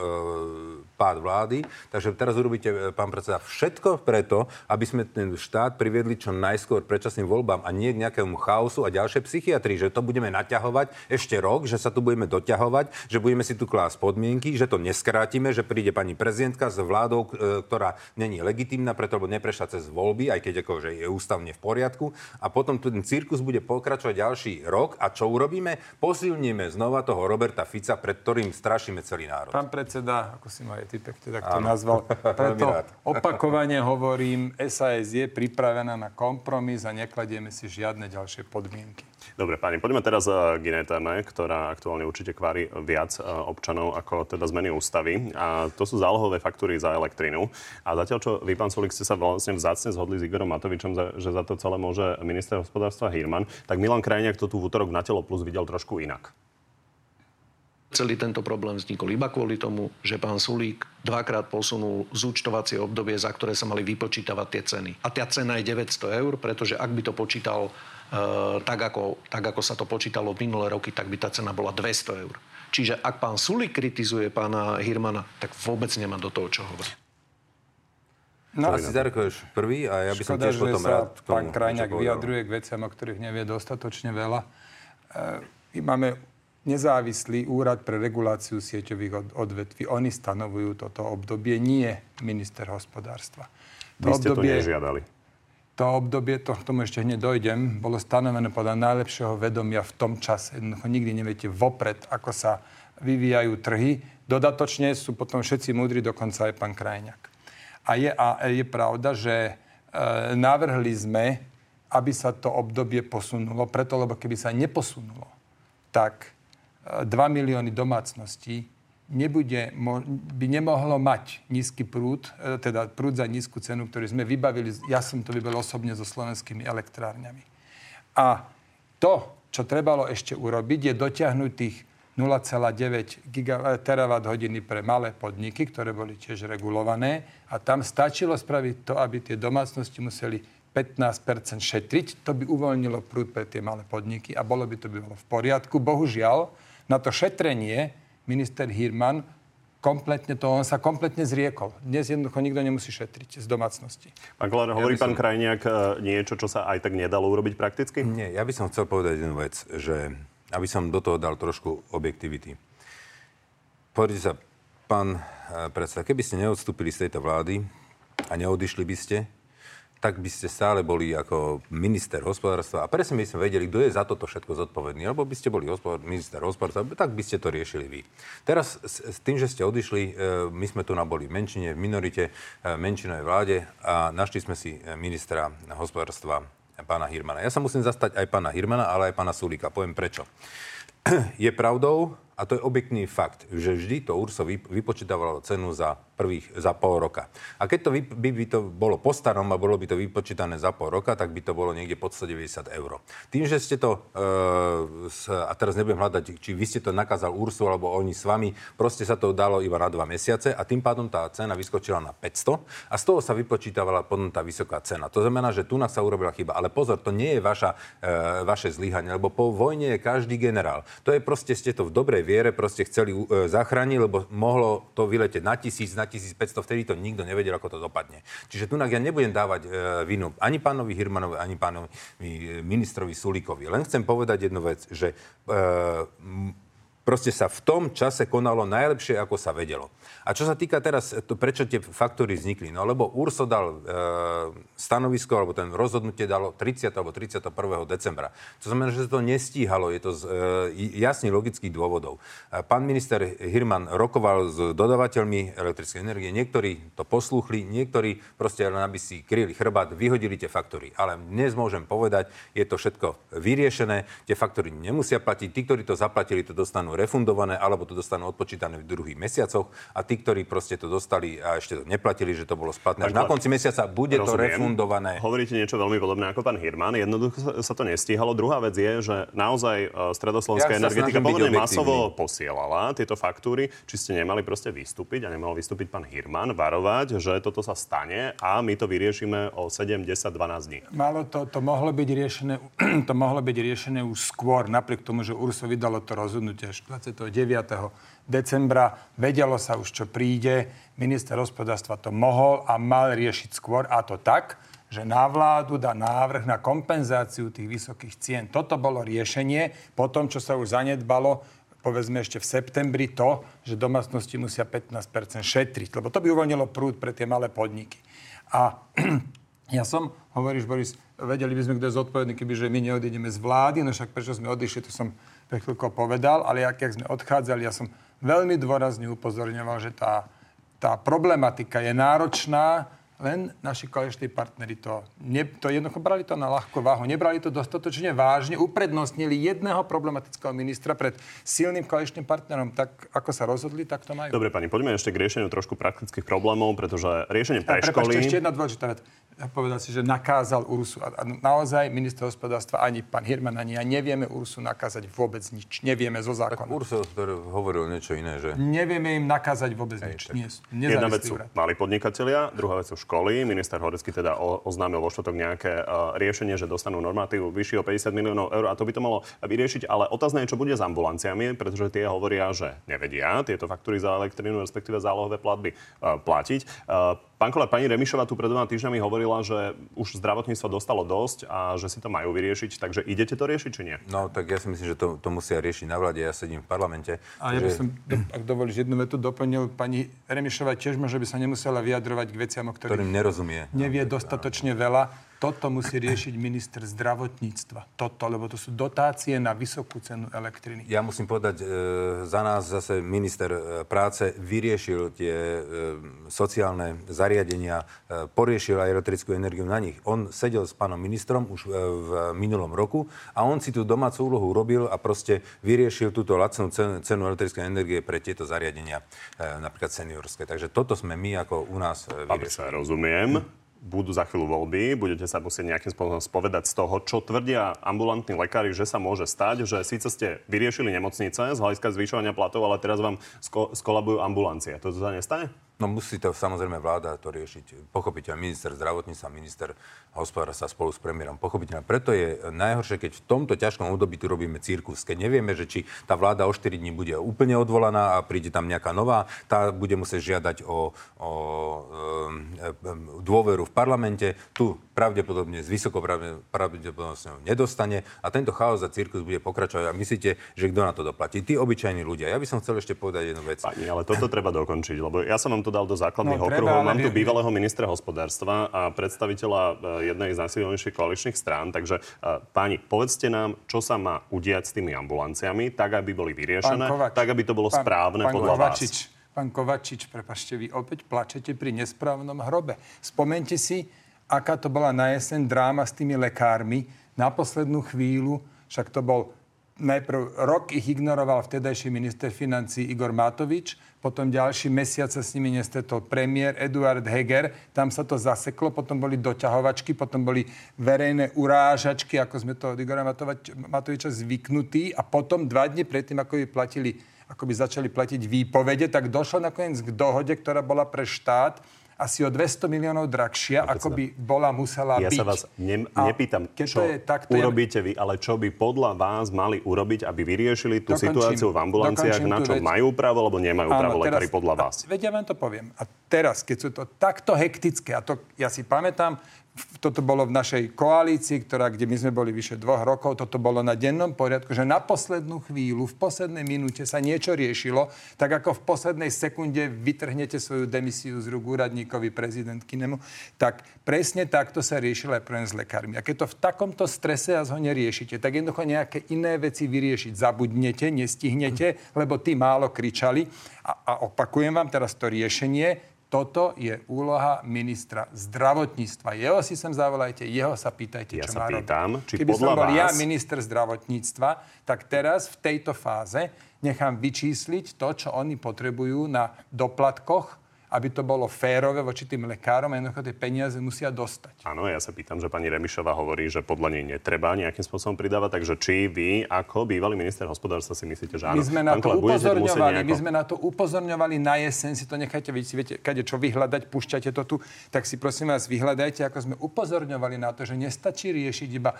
Speaker 7: pád vlády, takže teraz urobíte, e, pán predseda, všetko preto, aby sme ten štát priviedli čo najskôr predčasným voľbám a nie k nejakému chaosu a ďalšej psychiatrii, že to budeme naťahovať ešte rok, že sa tu budeme doťahovať, že budeme si tu klásť podmienky, že to neskrátime, že príde pani prezidentka s vládou, e, ktorá není legitímna, preto lebo neprešla cez voľby, aj keď akože je ústavne v poriadku. A potom ten cirkus bude pokračovať ďalší rok. A čo urobíme? Posilníme znova toho Roberta Fica, pred ktorým strašíme celý národ.
Speaker 8: Pán predseda, ako si ma aj ty pekne takto
Speaker 7: Áno.
Speaker 8: nazval, *laughs* preto *laughs* opakovane hovorím, SAS je pripravená na kompromis a nekladieme si žiadne ďalšie podmienky.
Speaker 1: Dobre, páni, poďme teraz eh, k inej téme, ktorá aktuálne určite kvári viac eh, občanov ako teda zmeny ústavy. A to sú zálohové faktúry za elektrinu. A zatiaľ, čo vy, pán Sulik, ste sa vlastne vzácne zhodli s Igorom Matovičom, že za to celé môže minister hospodárstva Hirman, tak Milan Krajniak to tu v útorok na Telo Plus videl trošku inak.
Speaker 11: Celý tento problém vznikol iba kvôli tomu, že pán Sulík dvakrát posunul zúčtovacie obdobie, za ktoré sa mali vypočítavať tie ceny. A tá cena je 900 eur, pretože ak by to počítal e, tak, ako, tak, ako sa to počítalo v minulé roky, tak by tá cena bola 200 eur. Čiže ak pán Sulík kritizuje pána Hirmana, tak vôbec nemá do toho, čo hovoriť.
Speaker 8: No,
Speaker 7: Asi Darko prvý a ja by som
Speaker 8: Škoda,
Speaker 7: tiež
Speaker 8: že
Speaker 7: potom
Speaker 8: sa
Speaker 7: rád tomu
Speaker 8: pán Krajňák vyjadruje k veciam, o ktorých nevie dostatočne veľa. E, my máme nezávislý úrad pre reguláciu sieťových od, odvetví. Oni stanovujú toto obdobie, nie minister hospodárstva.
Speaker 1: Vy ste to nežiadali.
Speaker 8: To obdobie, to, k tomu ešte hneď dojdem, bolo stanovené podľa najlepšieho vedomia v tom čase. Jednoducho nikdy neviete vopred, ako sa vyvíjajú trhy. Dodatočne sú potom všetci múdri, dokonca aj pán Krajňák. A je, a je pravda, že e, navrhli sme, aby sa to obdobie posunulo, preto, lebo keby sa neposunulo, tak 2 milióny domácností nebude, by nemohlo mať nízky prúd, e, teda prúd za nízku cenu, ktorý sme vybavili, ja som to vybavil osobne so slovenskými elektrárňami. A to, čo trebalo ešte urobiť, je dotiahnuť tých 0,9 giga- terawatt hodiny pre malé podniky, ktoré boli tiež regulované. A tam stačilo spraviť to, aby tie domácnosti museli 15% šetriť. To by uvoľnilo prúd pre tie malé podniky a bolo by to by bolo v poriadku. Bohužiaľ, na to šetrenie minister Hirman kompletne to, on sa kompletne zriekol. Dnes jednoducho nikto nemusí šetriť z domácnosti.
Speaker 1: Pán Kolár, hovorí
Speaker 7: som-
Speaker 1: pán Krajniak eh, niečo, čo sa aj tak nedalo urobiť prakticky?
Speaker 7: Nie, ja by som chcel povedať jednu vec, že aby som do toho dal trošku objektivity. Pozrite sa, pán eh, predseda, keby ste neodstúpili z tejto vlády a neodišli by ste, tak by ste stále boli ako minister hospodárstva a presne by sme vedeli, kto je za toto všetko zodpovedný. Lebo by ste boli hospodár, minister hospodárstva, tak by ste to riešili vy. Teraz s, s tým, že ste odišli, e, my sme tu na boli menšine, v minorite, e, menšinovej vláde a našli sme si ministra hospodárstva pána Hirmana. Ja sa musím zastať aj pána Hirmana, ale aj pána Sulíka. Poviem prečo. *clears throat* Je pravdou, a to je objektný fakt, že vždy to URSO vypočítavalo cenu za prvých, za pol roka. A keď to by, by, by to bolo po starom a bolo by to vypočítané za pol roka, tak by to bolo niekde pod 190 eur. Tým, že ste to, e, a teraz nebudem hľadať, či vy ste to nakázal URSu, alebo oni s vami, proste sa to dalo iba na dva mesiace a tým pádom tá cena vyskočila na 500 a z toho sa vypočítavala potom tá vysoká cena. To znamená, že tu sa urobila chyba. Ale pozor, to nie je vaša, e, vaše zlyhanie, lebo po vojne je každý generál. To je proste, ste to v dobrej viere proste chceli e, zachrániť, lebo mohlo to vyletieť na tisíc, na 1500, vtedy to nikto nevedel, ako to dopadne. Čiže tu ja nebudem dávať e, vinu ani pánovi Hirmanovi, ani pánovi e, ministrovi Sulíkovi. Len chcem povedať jednu vec, že proste sa v tom čase konalo najlepšie, ako sa vedelo. A čo sa týka teraz, to, prečo tie faktory vznikli? No lebo URSO dal e, stanovisko, alebo ten rozhodnutie dalo 30. alebo 31. decembra. To znamená, že sa to nestíhalo. Je to z e, jasných logických dôvodov. E, pán minister Hirman rokoval s dodavateľmi elektrickej energie. Niektorí to poslúchli, niektorí proste len aby si kryli chrbát, vyhodili tie faktory. Ale dnes môžem povedať, je to všetko vyriešené. Tie faktory nemusia platiť. Tí, ktorí to zaplatili, to dostanú refundované, alebo to dostanú odpočítané v druhých mesiacoch. A tí, tí, ktorí proste to dostali a ešte to neplatili, že to bolo splatné. Až na konci mesiaca bude rozumiem. to refundované.
Speaker 1: Hovoríte niečo veľmi podobné ako pán Hirman. Jednoducho sa to nestíhalo. Druhá vec je, že naozaj e, stredoslovenská ja energetika pomerne masovo posielala tieto faktúry. Či ste nemali proste vystúpiť a nemal vystúpiť pán Hirman, varovať, že toto sa stane a my to vyriešime o 7, 10, 12 dní.
Speaker 8: Malo to, to mohlo byť riešené, *clears throat* to mohlo byť riešené už skôr, napriek tomu, že URSO vydalo to rozhodnutie až 29 decembra. Vedelo sa už, čo príde. Minister hospodárstva to mohol a mal riešiť skôr. A to tak, že na vládu dá návrh na kompenzáciu tých vysokých cien. Toto bolo riešenie po tom, čo sa už zanedbalo povedzme ešte v septembri to, že domácnosti musia 15% šetriť, lebo to by uvoľnilo prúd pre tie malé podniky. A *clears throat* ja som, hovoríš Boris, vedeli by sme, kto je zodpovedný, kebyže my neodídeme z vlády, no však prečo sme odišli, to som pre chvíľko povedal, ale ak, jak sme odchádzali, ja som veľmi dôrazne upozorňoval, že tá, tá problematika je náročná, len naši koaliční partneri to, ne, to jednoducho brali to na ľahkú váhu, nebrali to dostatočne vážne, uprednostnili jedného problematického ministra pred silným koaličným partnerom. Tak ako sa rozhodli, tak to majú.
Speaker 1: Dobre, pani, poďme ešte k riešeniu trošku praktických problémov, pretože riešenie pre školy...
Speaker 8: ešte jedna dôležitá vec povedal si, že nakázal Ursu. A naozaj minister hospodárstva, ani pán Hirman, ani ja nevieme Ursu nakázať vôbec nič. Nevieme zo zákona. Tak
Speaker 7: Ursu hovoril niečo iné, že?
Speaker 8: Nevieme im nakázať vôbec Hej, nič. Nie,
Speaker 1: Jedna vec sú mali podnikatelia, druhá vec sú školy. Minister Horecký teda oznámil vo štvrtok nejaké uh, riešenie, že dostanú normatívu vyššie o 50 miliónov eur a to by to malo vyriešiť. Ale otázne je, čo bude s ambulanciami, pretože tie hovoria, že nevedia tieto faktúry za elektrínu, respektíve zálohové platby uh, platiť. Uh, Pán Kolár, pani Remišová tu pred dvoma týždňami hovorila, že už zdravotníctvo dostalo dosť a že si to majú vyriešiť. Takže idete to riešiť, či nie?
Speaker 7: No, tak ja si myslím, že to, to musia riešiť na vláde. Ja sedím v parlamente.
Speaker 8: A ja by som, ak dovolíš jednu vetu, doplnil. Pani Remišová tiež možno by sa nemusela vyjadrovať k veciam, o ktorých
Speaker 7: ktorým nerozumie.
Speaker 8: Nevie dostatočne veľa toto musí riešiť minister zdravotníctva. Toto, lebo to sú dotácie na vysokú cenu elektriny.
Speaker 7: Ja musím povedať, e, za nás zase minister e, práce vyriešil tie e, sociálne zariadenia, e, poriešil aj elektrickú energiu na nich. On sedel s pánom ministrom už e, v minulom roku a on si tú domácu úlohu robil a proste vyriešil túto lacnú cenu, cenu elektrickej energie pre tieto zariadenia, e, napríklad seniorské. Takže toto sme my ako u nás vyriešili.
Speaker 1: Aby sa rozumiem budú za chvíľu voľby, budete sa musieť nejakým spôsobom spovedať z toho, čo tvrdia ambulantní lekári, že sa môže stať, že síce ste vyriešili nemocnice z hľadiska zvyšovania platov, ale teraz vám sko- skolabujú ambulancie. To sa nestane?
Speaker 7: No musí to samozrejme vláda to riešiť. Pochopiteľ minister zdravotníctva, minister hospodárstva spolu s premiérom. Pochopiteľ. Preto je najhoršie, keď v tomto ťažkom období tu robíme cirkus. Keď nevieme, že či tá vláda o 4 dní bude úplne odvolaná a príde tam nejaká nová, tá bude musieť žiadať o, o e, dôveru v parlamente. Tu pravdepodobne s vysokou pravdepodobnosťou nedostane a tento chaos a cirkus bude pokračovať. A myslíte, že kto na to doplatí? Tí obyčajní ľudia. Ja by som chcel ešte povedať jednu vec.
Speaker 1: Pani, ale toto treba dokončiť, lebo ja som vám to dal do základných
Speaker 8: No,
Speaker 1: okruhov. Mám tu bývalého ministra hospodárstva a predstaviteľa jednej z najsilnejších koaličných strán. Takže e, páni, povedzte nám, čo sa má udiať s tými ambulanciami, tak, aby boli vyriešené, tak, aby to bolo správne
Speaker 8: pán
Speaker 1: podľa
Speaker 8: Kovačič,
Speaker 1: vás.
Speaker 8: Pán Kovačič, prepašte, vy opäť plačete pri nesprávnom hrobe. Spomente si, aká to bola na jeseň dráma s tými lekármi. Na poslednú chvíľu, však to bol najprv rok ich ignoroval vtedajší minister financí Igor Matovič, potom ďalší mesiac sa s nimi nestretol premiér Eduard Heger, tam sa to zaseklo, potom boli doťahovačky, potom boli verejné urážačky, ako sme to od Igora Matovič, Matoviča zvyknutí. A potom dva dni predtým, ako by platili ako by začali platiť výpovede, tak došlo nakoniec k dohode, ktorá bola pre štát asi o 200 miliónov drahšia, ako by bola musela
Speaker 1: Ja
Speaker 8: byť.
Speaker 1: sa vás ne,
Speaker 8: A
Speaker 1: nepýtam,
Speaker 8: keď
Speaker 1: čo
Speaker 8: to je tak, to je-
Speaker 1: urobíte vy, ale čo by podľa vás mali urobiť, aby vyriešili tú
Speaker 8: Dokončím-
Speaker 1: situáciu v ambulanciách, na čo
Speaker 8: vec.
Speaker 1: majú právo, alebo nemajú
Speaker 8: Áno,
Speaker 1: právo
Speaker 8: teraz-
Speaker 1: lekári podľa vás?
Speaker 8: A, veď ja vám to poviem. A teraz, keď sú to takto hektické, a to ja si pamätám, toto bolo v našej koalícii, ktorá, kde my sme boli vyše dvoch rokov, toto bolo na dennom poriadku, že na poslednú chvíľu, v poslednej minúte sa niečo riešilo, tak ako v poslednej sekunde vytrhnete svoju demisiu z rúk úradníkovi prezidentkinemu, tak presne takto sa riešilo aj problém s lekármi. A keď to v takomto strese a ho neriešite, tak jednoducho nejaké iné veci vyriešiť zabudnete, nestihnete, lebo tí málo kričali. A, a opakujem vám teraz to riešenie, toto je úloha ministra zdravotníctva. Jeho si sem zavolajte, jeho sa pýtajte,
Speaker 1: Ja
Speaker 8: čo
Speaker 1: sa
Speaker 8: má
Speaker 1: pýtam,
Speaker 8: robiť.
Speaker 1: či
Speaker 8: Keby som bol ja
Speaker 1: vás-
Speaker 8: minister zdravotníctva, tak teraz v tejto fáze nechám vyčísliť to, čo oni potrebujú na doplatkoch, aby to bolo férové voči tým lekárom a jednoducho tie peniaze musia dostať.
Speaker 1: Áno, ja sa pýtam, že pani Remišová hovorí, že podľa nej netreba nejakým spôsobom pridávať, takže či vy ako bývalý minister hospodárstva si myslíte, že áno?
Speaker 8: My sme na to upozorňovali,
Speaker 1: nejako-
Speaker 8: my sme na to upozorňovali na jeseň, si to nechajte, vy si viete, kade čo vyhľadať, púšťate to tu, tak si prosím vás vyhľadajte, ako sme upozorňovali na to, že nestačí riešiť iba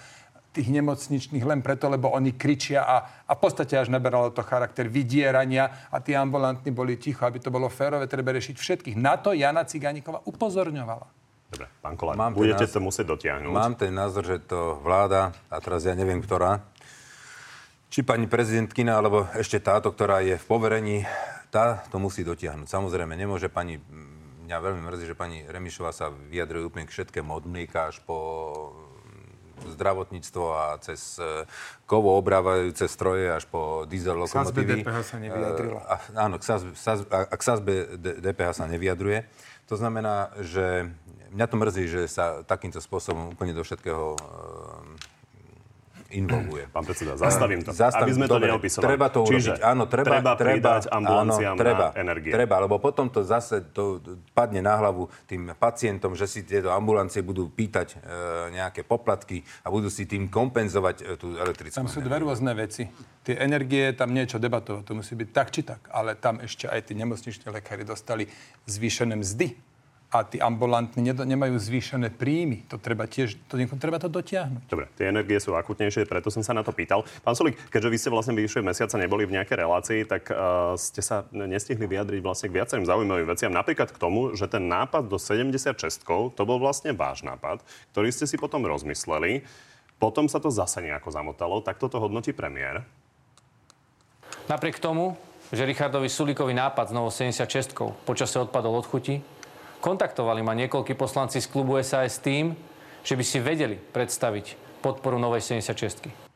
Speaker 8: tých nemocničných len preto, lebo oni kričia a, a v podstate až naberalo to charakter vydierania a tí ambulantní boli ticho, aby to bolo férové, treba riešiť všetkých. Na to Jana Cigániková upozorňovala.
Speaker 1: Dobre, pán Kolár,
Speaker 7: Mám ten
Speaker 1: budete
Speaker 7: názor-
Speaker 1: to musieť dotiahnuť.
Speaker 7: Mám ten názor, že to vláda, a teraz ja neviem, ktorá, či pani prezidentkina, alebo ešte táto, ktorá je v poverení, tá to musí dotiahnuť. Samozrejme, nemôže pani, mňa veľmi mrzí, že pani Remišová sa vyjadruje úplne k všetkému od mlieka až po zdravotníctvo a cez e, kovo obrávajúce stroje až po diesel
Speaker 8: K
Speaker 7: lokomotívy.
Speaker 8: DPH sa nevyjadrila.
Speaker 7: E, a, áno, k sazbe, a k sazbe DPH sa nevyjadruje. To znamená, že mňa to mrzí, že sa takýmto spôsobom úplne do všetkého e, involvuje. *clears throat*
Speaker 1: Pán predseda, zastavím to.
Speaker 7: Zastavím,
Speaker 1: aby sme to
Speaker 7: dobre,
Speaker 1: neopisovali.
Speaker 7: Treba to
Speaker 1: Čiže
Speaker 7: urobiť. Áno, treba,
Speaker 1: treba pridať ambulanciám
Speaker 7: áno, treba,
Speaker 1: na energie.
Speaker 7: Treba, lebo potom to zase to padne na hlavu tým pacientom, že si tieto ambulancie budú pýtať e, nejaké poplatky a budú si tým kompenzovať e, tú elektrickú
Speaker 8: Tam sú dve rôzne veci. Tie energie, tam niečo debatovať, to musí byť tak či tak, ale tam ešte aj tí nemocniční lekári dostali zvýšené mzdy a tí ambulantní nemajú zvýšené príjmy. To treba tiež, to, treba to dotiahnuť.
Speaker 1: Dobre, tie energie sú akutnejšie, preto som sa na to pýtal. Pán Solík, keďže vy ste vlastne vyššie mesiaca neboli v nejakej relácii, tak uh, ste sa nestihli vyjadriť vlastne k viacerým zaujímavým veciam. Napríklad k tomu, že ten nápad do 76 to bol vlastne váš nápad, ktorý ste si potom rozmysleli. Potom sa to zase nejako zamotalo. Tak toto hodnotí premiér.
Speaker 4: Napriek tomu, že Richardovi Sulíkovi nápad s novou 76 počase odpadol od chuti, kontaktovali ma niekoľkí poslanci z klubu SAS s tým, že by si vedeli predstaviť podporu novej 76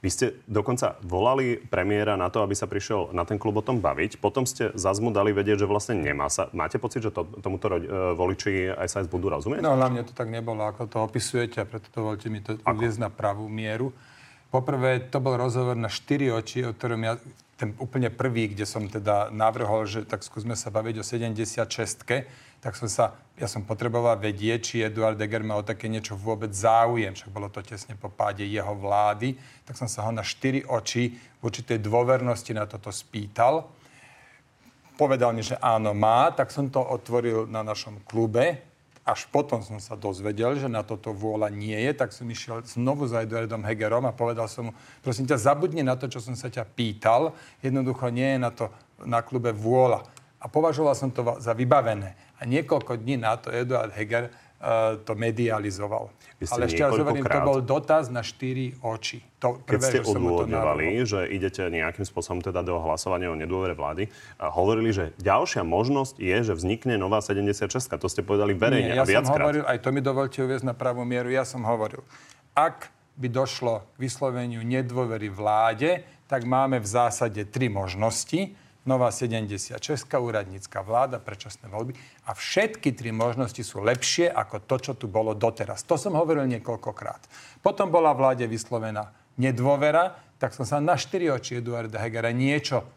Speaker 1: Vy ste dokonca volali premiéra na to, aby sa prišiel na ten klub o tom baviť. Potom ste zase mu dali vedieť, že vlastne nemá sa. Máte pocit, že to, tomuto ro- e, voliči aj sa budú rozumieť?
Speaker 8: No hlavne to tak nebolo, ako to opisujete a preto dovolte mi to uviezť na pravú mieru. Poprvé, to bol rozhovor na štyri oči, o ktorom ja, ten úplne prvý, kde som teda navrhol, že tak skúsme sa baviť o 76 tak som sa, ja som potreboval vedieť, či Eduard Deger má o také niečo vôbec záujem, však bolo to tesne po páde jeho vlády, tak som sa ho na štyri oči v určitej dôvernosti na toto spýtal. Povedal mi, že áno, má, tak som to otvoril na našom klube. Až potom som sa dozvedel, že na toto vôľa nie je, tak som išiel znovu za Eduardom Hegerom a povedal som mu, prosím ťa, zabudni na to, čo som sa ťa pýtal. Jednoducho nie je na to na klube vôľa. A považoval som to za vybavené. A niekoľko dní na to Eduard Heger to medializoval. Ale ešte raz hovorím, to bol dotaz na štyri oči. To
Speaker 1: Keď
Speaker 8: prvé,
Speaker 1: ste
Speaker 8: že som
Speaker 1: odôvodňovali, že idete nejakým spôsobom teda do hlasovania o nedôvere vlády, a hovorili, že ďalšia možnosť je, že vznikne nová 76. To ste povedali verejne
Speaker 8: Nie, ja
Speaker 1: a
Speaker 8: som
Speaker 1: viackrát.
Speaker 8: hovoril, aj to mi dovolte uviezť na pravú mieru, ja som hovoril, ak by došlo k vysloveniu nedôvery vláde, tak máme v zásade tri možnosti. Nová 76, úradnícka vláda, predčasné voľby. A všetky tri možnosti sú lepšie ako to, čo tu bolo doteraz. To som hovoril niekoľkokrát. Potom bola vláde vyslovená nedôvera, tak som sa na štyri oči Eduarda Hegera niečo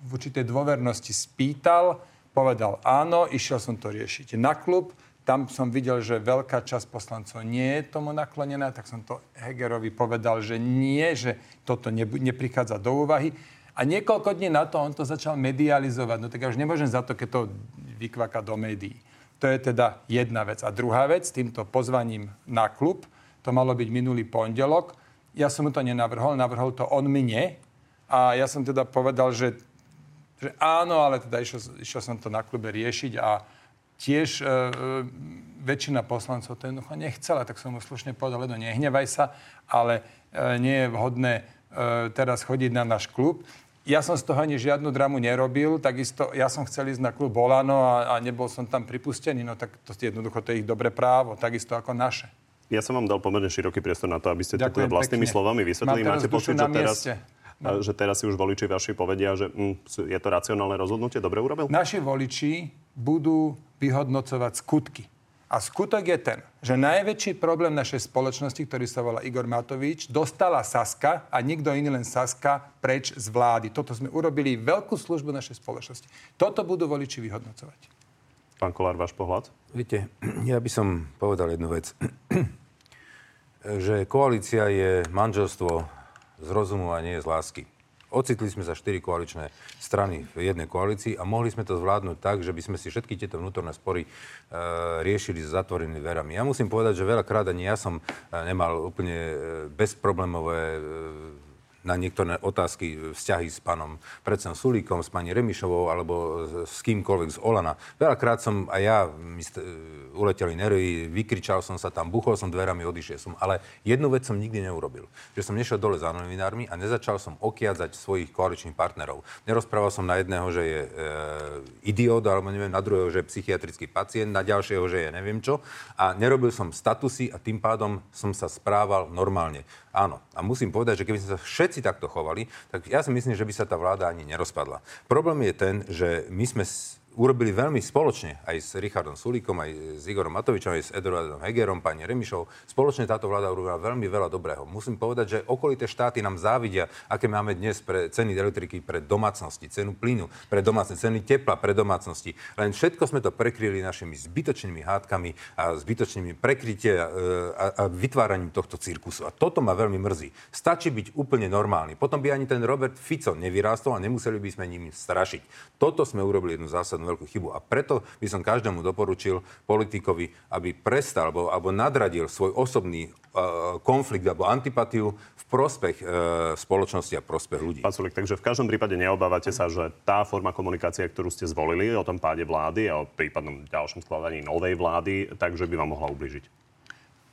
Speaker 8: v určitej dôvernosti spýtal, povedal áno, išiel som to riešiť na klub, tam som videl, že veľká časť poslancov nie je tomu naklonená, tak som to Hegerovi povedal, že nie, že toto neprichádza do úvahy. A niekoľko dní na to on to začal medializovať. No tak ja už nemôžem za to, keď to vykvaka do médií. To je teda jedna vec. A druhá vec, týmto pozvaním na klub, to malo byť minulý pondelok. Ja som mu to nenavrhol, navrhol to on mne. A ja som teda povedal, že že áno, ale teda išiel, išiel som to na klube riešiť a tiež e, e, väčšina poslancov to jednoducho nechcela, tak som mu slušne povedal, no nehnevaj sa, ale e, nie je vhodné e, teraz chodiť na náš klub. Ja som z toho ani žiadnu dramu nerobil, takisto ja som chcel ísť na klub Olano a, a nebol som tam pripustený, no tak to je jednoducho to je ich dobré právo, takisto ako naše.
Speaker 1: Ja som vám dal pomerne široký priestor na to, aby ste to
Speaker 8: Ďakujem
Speaker 1: teda vlastnými
Speaker 8: pekne.
Speaker 1: slovami vysvetlili.
Speaker 8: Mám
Speaker 1: Máte pocit, že teraz, a, že teraz si už voliči vaši povedia, že mm, je to racionálne rozhodnutie, dobre urobil?
Speaker 8: Naši voliči budú vyhodnocovať skutky. A skutok je ten, že najväčší problém našej spoločnosti, ktorý sa volá Igor Matovič, dostala Saska a nikto iný len Saska preč z vlády. Toto sme urobili veľkú službu našej spoločnosti. Toto budú voliči vyhodnocovať.
Speaker 1: Pán Kolár, váš pohľad?
Speaker 7: Viete, ja by som povedal jednu vec. *clears throat* že koalícia je manželstvo z rozumu a nie z lásky. Ocitli sme sa štyri koaličné strany v jednej koalícii a mohli sme to zvládnuť tak, že by sme si všetky tieto vnútorné spory e, riešili s zatvorenými dverami. Ja musím povedať, že veľakrát ani ja som e, nemal úplne e, bezproblémové e, na niektoré otázky vzťahy s pánom predsedom Sulíkom, s pani Remišovou alebo s kýmkoľvek z Olana. Veľakrát som aj ja, st- uleteli nervy, vykričal som sa tam, buchol som dverami, odišiel som. Ale jednu vec som nikdy neurobil. Že som nešiel dole za novinármi a nezačal som okiadzať svojich koaličných partnerov. Nerozprával som na jedného, že je e, idiot, alebo neviem, na druhého, že je psychiatrický pacient, na ďalšieho, že je neviem čo. A nerobil som statusy a tým pádom som sa správal normálne. Áno. A musím povedať, že keby sme sa všetci takto chovali, tak ja si myslím, že by sa tá vláda ani nerozpadla. Problém je ten, že my sme urobili veľmi spoločne, aj s Richardom Sulíkom, aj s Igorom Matovičom, aj s Eduardom Hegerom, pani Remišou, spoločne táto vláda urobila veľmi veľa dobrého. Musím povedať, že okolité štáty nám závidia, aké máme dnes pre ceny elektriky pre domácnosti, cenu plynu pre domácnosti, ceny tepla pre domácnosti. Len všetko sme to prekryli našimi zbytočnými hádkami a zbytočnými prekrytie a, a, a vytváraním tohto cirkusu. A toto ma veľmi mrzí. Stačí byť úplne normálny. Potom by ani ten Robert Fico nevyrástol a nemuseli by sme ním strašiť. Toto sme urobili jednu zásadnú veľkú chybu. A preto by som každému doporučil politikovi, aby prestal alebo, alebo nadradil svoj osobný uh, konflikt alebo antipatiu v prospech uh, spoločnosti a prospech ľudí.
Speaker 1: Pán Sulik, takže v každom prípade neobávate sa, že tá forma komunikácie, ktorú ste zvolili o tom páde vlády a o prípadnom ďalšom skladaní novej vlády, takže by vám mohla ubližiť.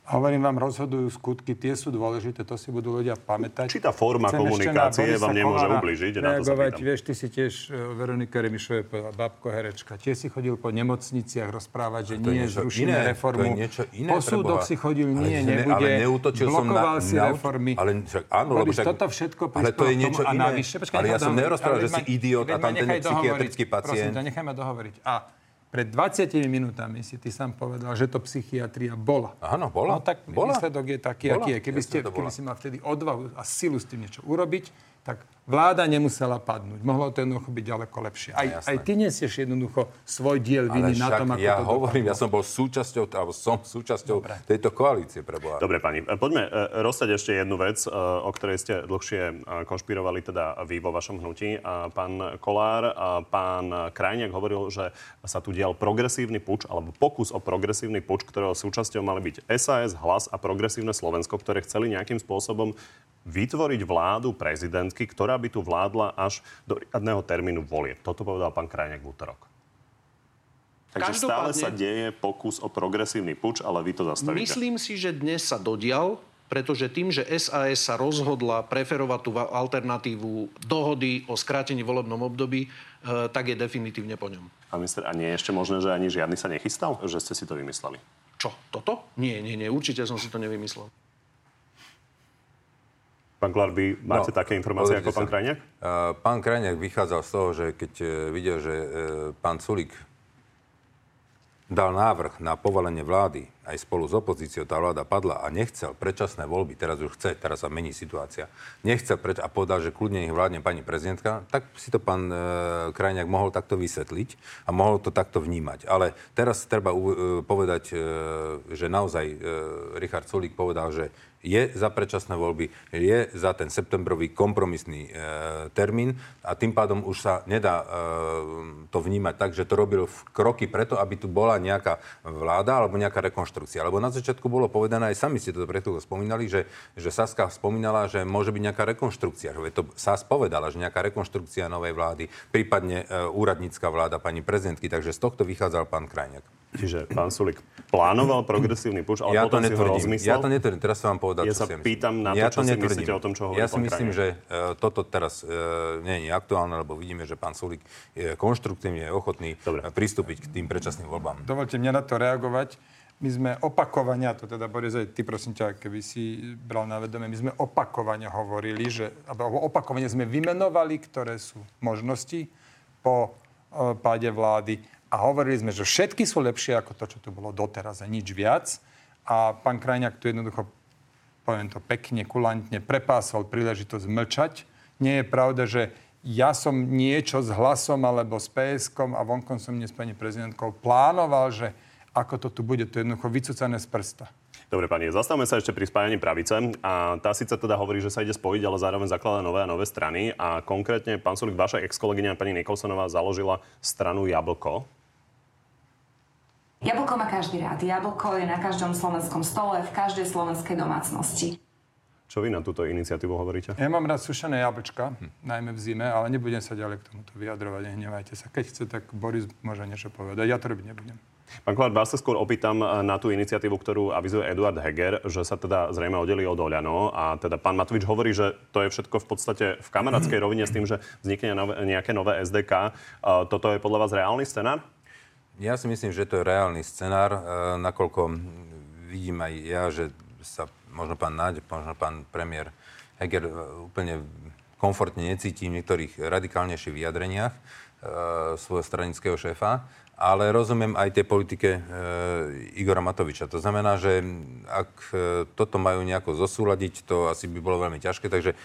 Speaker 8: Hovorím vám, rozhodujú skutky, tie sú dôležité, to si budú ľudia pamätať.
Speaker 1: Či tá forma
Speaker 8: Chcem
Speaker 1: komunikácie vám nemôže
Speaker 8: Kolára
Speaker 1: ublížiť? Na to
Speaker 8: Reagovať, vieš, ty si tiež e, Veronika Remišová babko herečka. Tiež si chodil po nemocniciach rozprávať, že
Speaker 7: to
Speaker 8: nie, zrušíme
Speaker 7: iné,
Speaker 8: reformu.
Speaker 7: to je niečo iné,
Speaker 8: po súdoch si chodil,
Speaker 7: Ale
Speaker 8: nie, nebude.
Speaker 7: ale neútočil som na-
Speaker 8: Blokoval si
Speaker 7: na-
Speaker 8: reformy.
Speaker 7: ale však áno, lebo však-
Speaker 8: toto všetko
Speaker 7: ale to je
Speaker 8: tomu
Speaker 7: niečo
Speaker 8: a
Speaker 7: iné.
Speaker 8: navyše, počkaj,
Speaker 7: Ale ja som nerozprával, že si idiot a tam ten psychiatrický.
Speaker 8: Prosím
Speaker 7: pacient.
Speaker 8: ťa, nechaj ma dohovoriť. A pred 20 minútami si ty sám povedal, že to psychiatria bola.
Speaker 7: Áno, bola.
Speaker 8: No tak
Speaker 7: Bola.
Speaker 8: výsledok je taký,
Speaker 7: Bola.
Speaker 8: aký je. Keby, ste, keby si mal vtedy odvahu a silu s tým niečo urobiť, tak vláda nemusela padnúť. Mohlo to jednoducho byť ďaleko lepšie. Aj,
Speaker 7: Jasné.
Speaker 8: aj ty nesieš jednoducho svoj diel
Speaker 7: Ale
Speaker 8: viny na tom, ako
Speaker 7: ja
Speaker 8: to
Speaker 7: hovorím, ja
Speaker 8: dopadlo.
Speaker 7: som bol súčasťou, alebo som súčasťou tejto koalície pre Boha.
Speaker 1: Dobre, pani, e, poďme e, rozstať ešte jednu vec, e, o ktorej ste dlhšie konšpirovali teda vy vo vašom hnutí. Pán Kolár pán Krajniak hovoril, že sa tu dial progresívny puč, alebo pokus o progresívny puč, ktorého súčasťou mali byť SAS, Hlas a Progresívne Slovensko, ktoré chceli nejakým spôsobom vytvoriť vládu prezidentky, ktorá by tu vládla až do riadného termínu volieb. Toto povedal pán Krajniak v útorok. Takže stále sa deje pokus o progresívny puč, ale vy to zastavíte.
Speaker 11: Myslím si, že dnes sa dodial, pretože tým, že SAS sa rozhodla preferovať tú alternatívu dohody o skrátení volebnom období, e, tak je definitívne po ňom.
Speaker 1: A, minister, a nie je ešte možné, že ani žiadny sa nechystal? Že ste si to vymysleli?
Speaker 11: Čo? Toto? Nie, nie, nie. Určite som si to nevymyslel.
Speaker 1: Pán Klarby, máte no, také informácie ako pán Krajniak?
Speaker 7: Uh, pán Krajniak vychádzal z toho, že keď uh, videl, že uh, pán Sulik dal návrh na povalenie vlády aj spolu s opozíciou, tá vláda padla a nechcel predčasné voľby, teraz už chce, teraz sa mení situácia, nechcel preč a povedal, že kľudne ich vládne pani prezidentka, tak si to pán e, Krajniak mohol takto vysvetliť a mohol to takto vnímať. Ale teraz treba e, povedať, e, že naozaj e, Richard Solík povedal, že je za predčasné voľby, je za ten septembrový kompromisný e, termín a tým pádom už sa nedá e, to vnímať tak, že to robil v kroky preto, aby tu bola nejaká vláda alebo nejaká rekonštrukcia. Lebo na začiatku bolo povedané, aj sami ste to preto spomínali, že, že Saska spomínala, že môže byť nejaká rekonštrukcia. Že to Sas povedala, že nejaká rekonštrukcia novej vlády, prípadne e, úradnícka vláda pani prezidentky. Takže z tohto vychádzal pán Krajňák.
Speaker 1: Čiže pán Sulik plánoval progresívny puč, ale
Speaker 7: ja
Speaker 1: potom
Speaker 7: to netvrdím.
Speaker 1: si ho rozmyslel.
Speaker 7: Ja to netvrdím, teraz sa vám povedať,
Speaker 1: ja
Speaker 7: čo
Speaker 1: sa
Speaker 7: si
Speaker 1: pýtam na to,
Speaker 7: ja
Speaker 1: čo
Speaker 7: to
Speaker 1: si
Speaker 7: netvrdím.
Speaker 1: myslíte o tom, čo hovorí
Speaker 7: Ja si myslím,
Speaker 1: Krajniak.
Speaker 7: že uh, toto teraz uh, nie je aktuálne, lebo vidíme, že pán Sulik je konštruktívne, je ochotný Dobre. pristúpiť k tým predčasným voľbám.
Speaker 8: Dovolte mňa na to reagovať. My sme opakovania, to teda Boris, aj ty prosím ťa, keby si bral na vedomie, my sme opakovane hovorili, že, alebo opakovane sme vymenovali, ktoré sú možnosti po páde vlády a hovorili sme, že všetky sú lepšie ako to, čo tu bolo doteraz a nič viac. A pán Krajňák tu jednoducho, poviem to pekne, kulantne, prepásol príležitosť mlčať. Nie je pravda, že ja som niečo s hlasom alebo s PSK a vonkom som dnes pani prezidentkou plánoval, že ako to tu bude, to je jednoducho vycúcané z prsta.
Speaker 1: Dobre, pani, zastavme sa ešte pri spájaní pravice. A tá síce teda hovorí, že sa ide spojiť, ale zároveň zaklada nové a nové strany. A konkrétne, pán Sulik, vaša ex-kolegyňa pani Nikolsonová založila stranu Jablko.
Speaker 12: Jablko má každý rád. Jablko je na každom slovenskom stole, v každej slovenskej domácnosti.
Speaker 1: Čo vy na túto iniciatívu hovoríte?
Speaker 8: Ja mám rád sušené jablčka, hm. najmä v zime, ale nebudem sa ďalej k tomuto vyjadrovať, nehnevajte sa. Keď chce, tak Boris môže niečo povedať. Ja to robiť nebudem.
Speaker 1: Pán Kolár, vás sa skôr opýtam na tú iniciatívu, ktorú avizuje Eduard Heger, že sa teda zrejme odelí od Oľano a teda pán Matovič hovorí, že to je všetko v podstate v kamarátskej *clears throat* rovine s tým, že vznikne nejaké nové SDK. Toto je podľa vás reálny scenár?
Speaker 7: Ja si myslím, že to je reálny scenár, e, nakoľko vidím aj ja, že sa možno pán Náď, možno pán premiér Heger e, úplne komfortne necíti v niektorých radikálnejších vyjadreniach e, svojho stranického šéfa ale rozumiem aj tej politike e, Igora Matoviča. To znamená, že ak e, toto majú nejako zosúľadiť, to asi by bolo veľmi ťažké, takže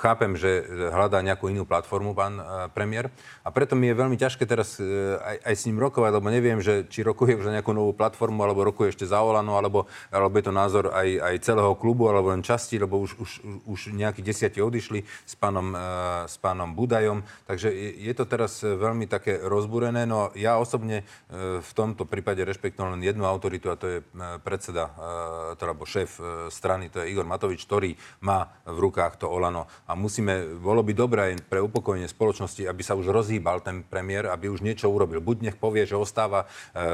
Speaker 7: chápem, že hľadá nejakú inú platformu pán e, premiér. A preto mi je veľmi ťažké teraz e, aj, aj s ním rokovať, lebo neviem, že či rokuje už za nejakú novú platformu, alebo rokuje ešte za Olano, alebo, alebo je to názor aj, aj celého klubu, alebo len časti, lebo už, už, už nejakí desiatí odišli s pánom, e, s pánom Budajom, takže je, je to teraz veľmi také rozbúrené, no ja osobne osobne e, v tomto prípade rešpektujem len jednu autoritu a to je e, predseda, e, teda, alebo šéf strany, to je Igor Matovič, ktorý má v rukách to Olano. A musíme, bolo by dobré aj pre upokojenie spoločnosti, aby sa už rozhýbal ten premiér, aby už niečo urobil. Buď nech povie, že ostáva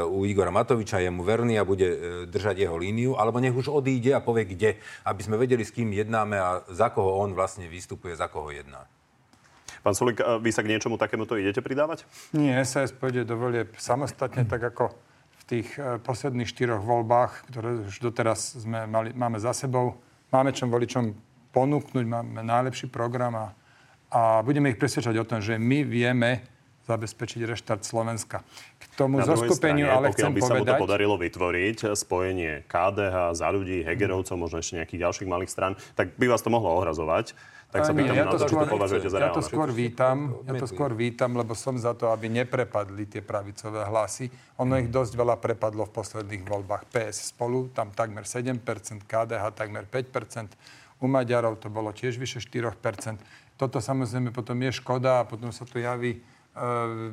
Speaker 7: u Igora Matoviča, je mu verný a bude držať jeho líniu, alebo nech už odíde a povie kde, aby sme vedeli, s kým jednáme a za koho on vlastne vystupuje, za koho jedná.
Speaker 1: Pán Sulik, vy sa k niečomu takémuto idete pridávať?
Speaker 8: Nie, SAS pôjde do volieb samostatne, tak ako v tých e, posledných štyroch voľbách, ktoré už doteraz sme mali, máme za sebou. Máme čom voličom ponúknuť, máme najlepší program a, a budeme ich presvedčať o tom, že my vieme zabezpečiť reštart Slovenska. K tomu Na zoskupeniu strane, ale chcem
Speaker 1: by
Speaker 8: povedať...
Speaker 1: sa mu to podarilo vytvoriť, spojenie KDH, za ľudí, Hegerovcov, možno ešte nejakých ďalších malých stran, tak by vás to mohlo ohrazovať. Tak sa pýtam
Speaker 8: ja
Speaker 1: na
Speaker 8: to,
Speaker 1: skôr, to považujete za
Speaker 8: ja to skôr vítam, ja to skôr vítam, lebo som za to, aby neprepadli tie pravicové hlasy. Ono ich dosť veľa prepadlo v posledných voľbách. PS spolu, tam takmer 7%, KDH takmer 5%, u Maďarov to bolo tiež vyše 4%. Toto samozrejme potom je škoda a potom sa tu javí, e,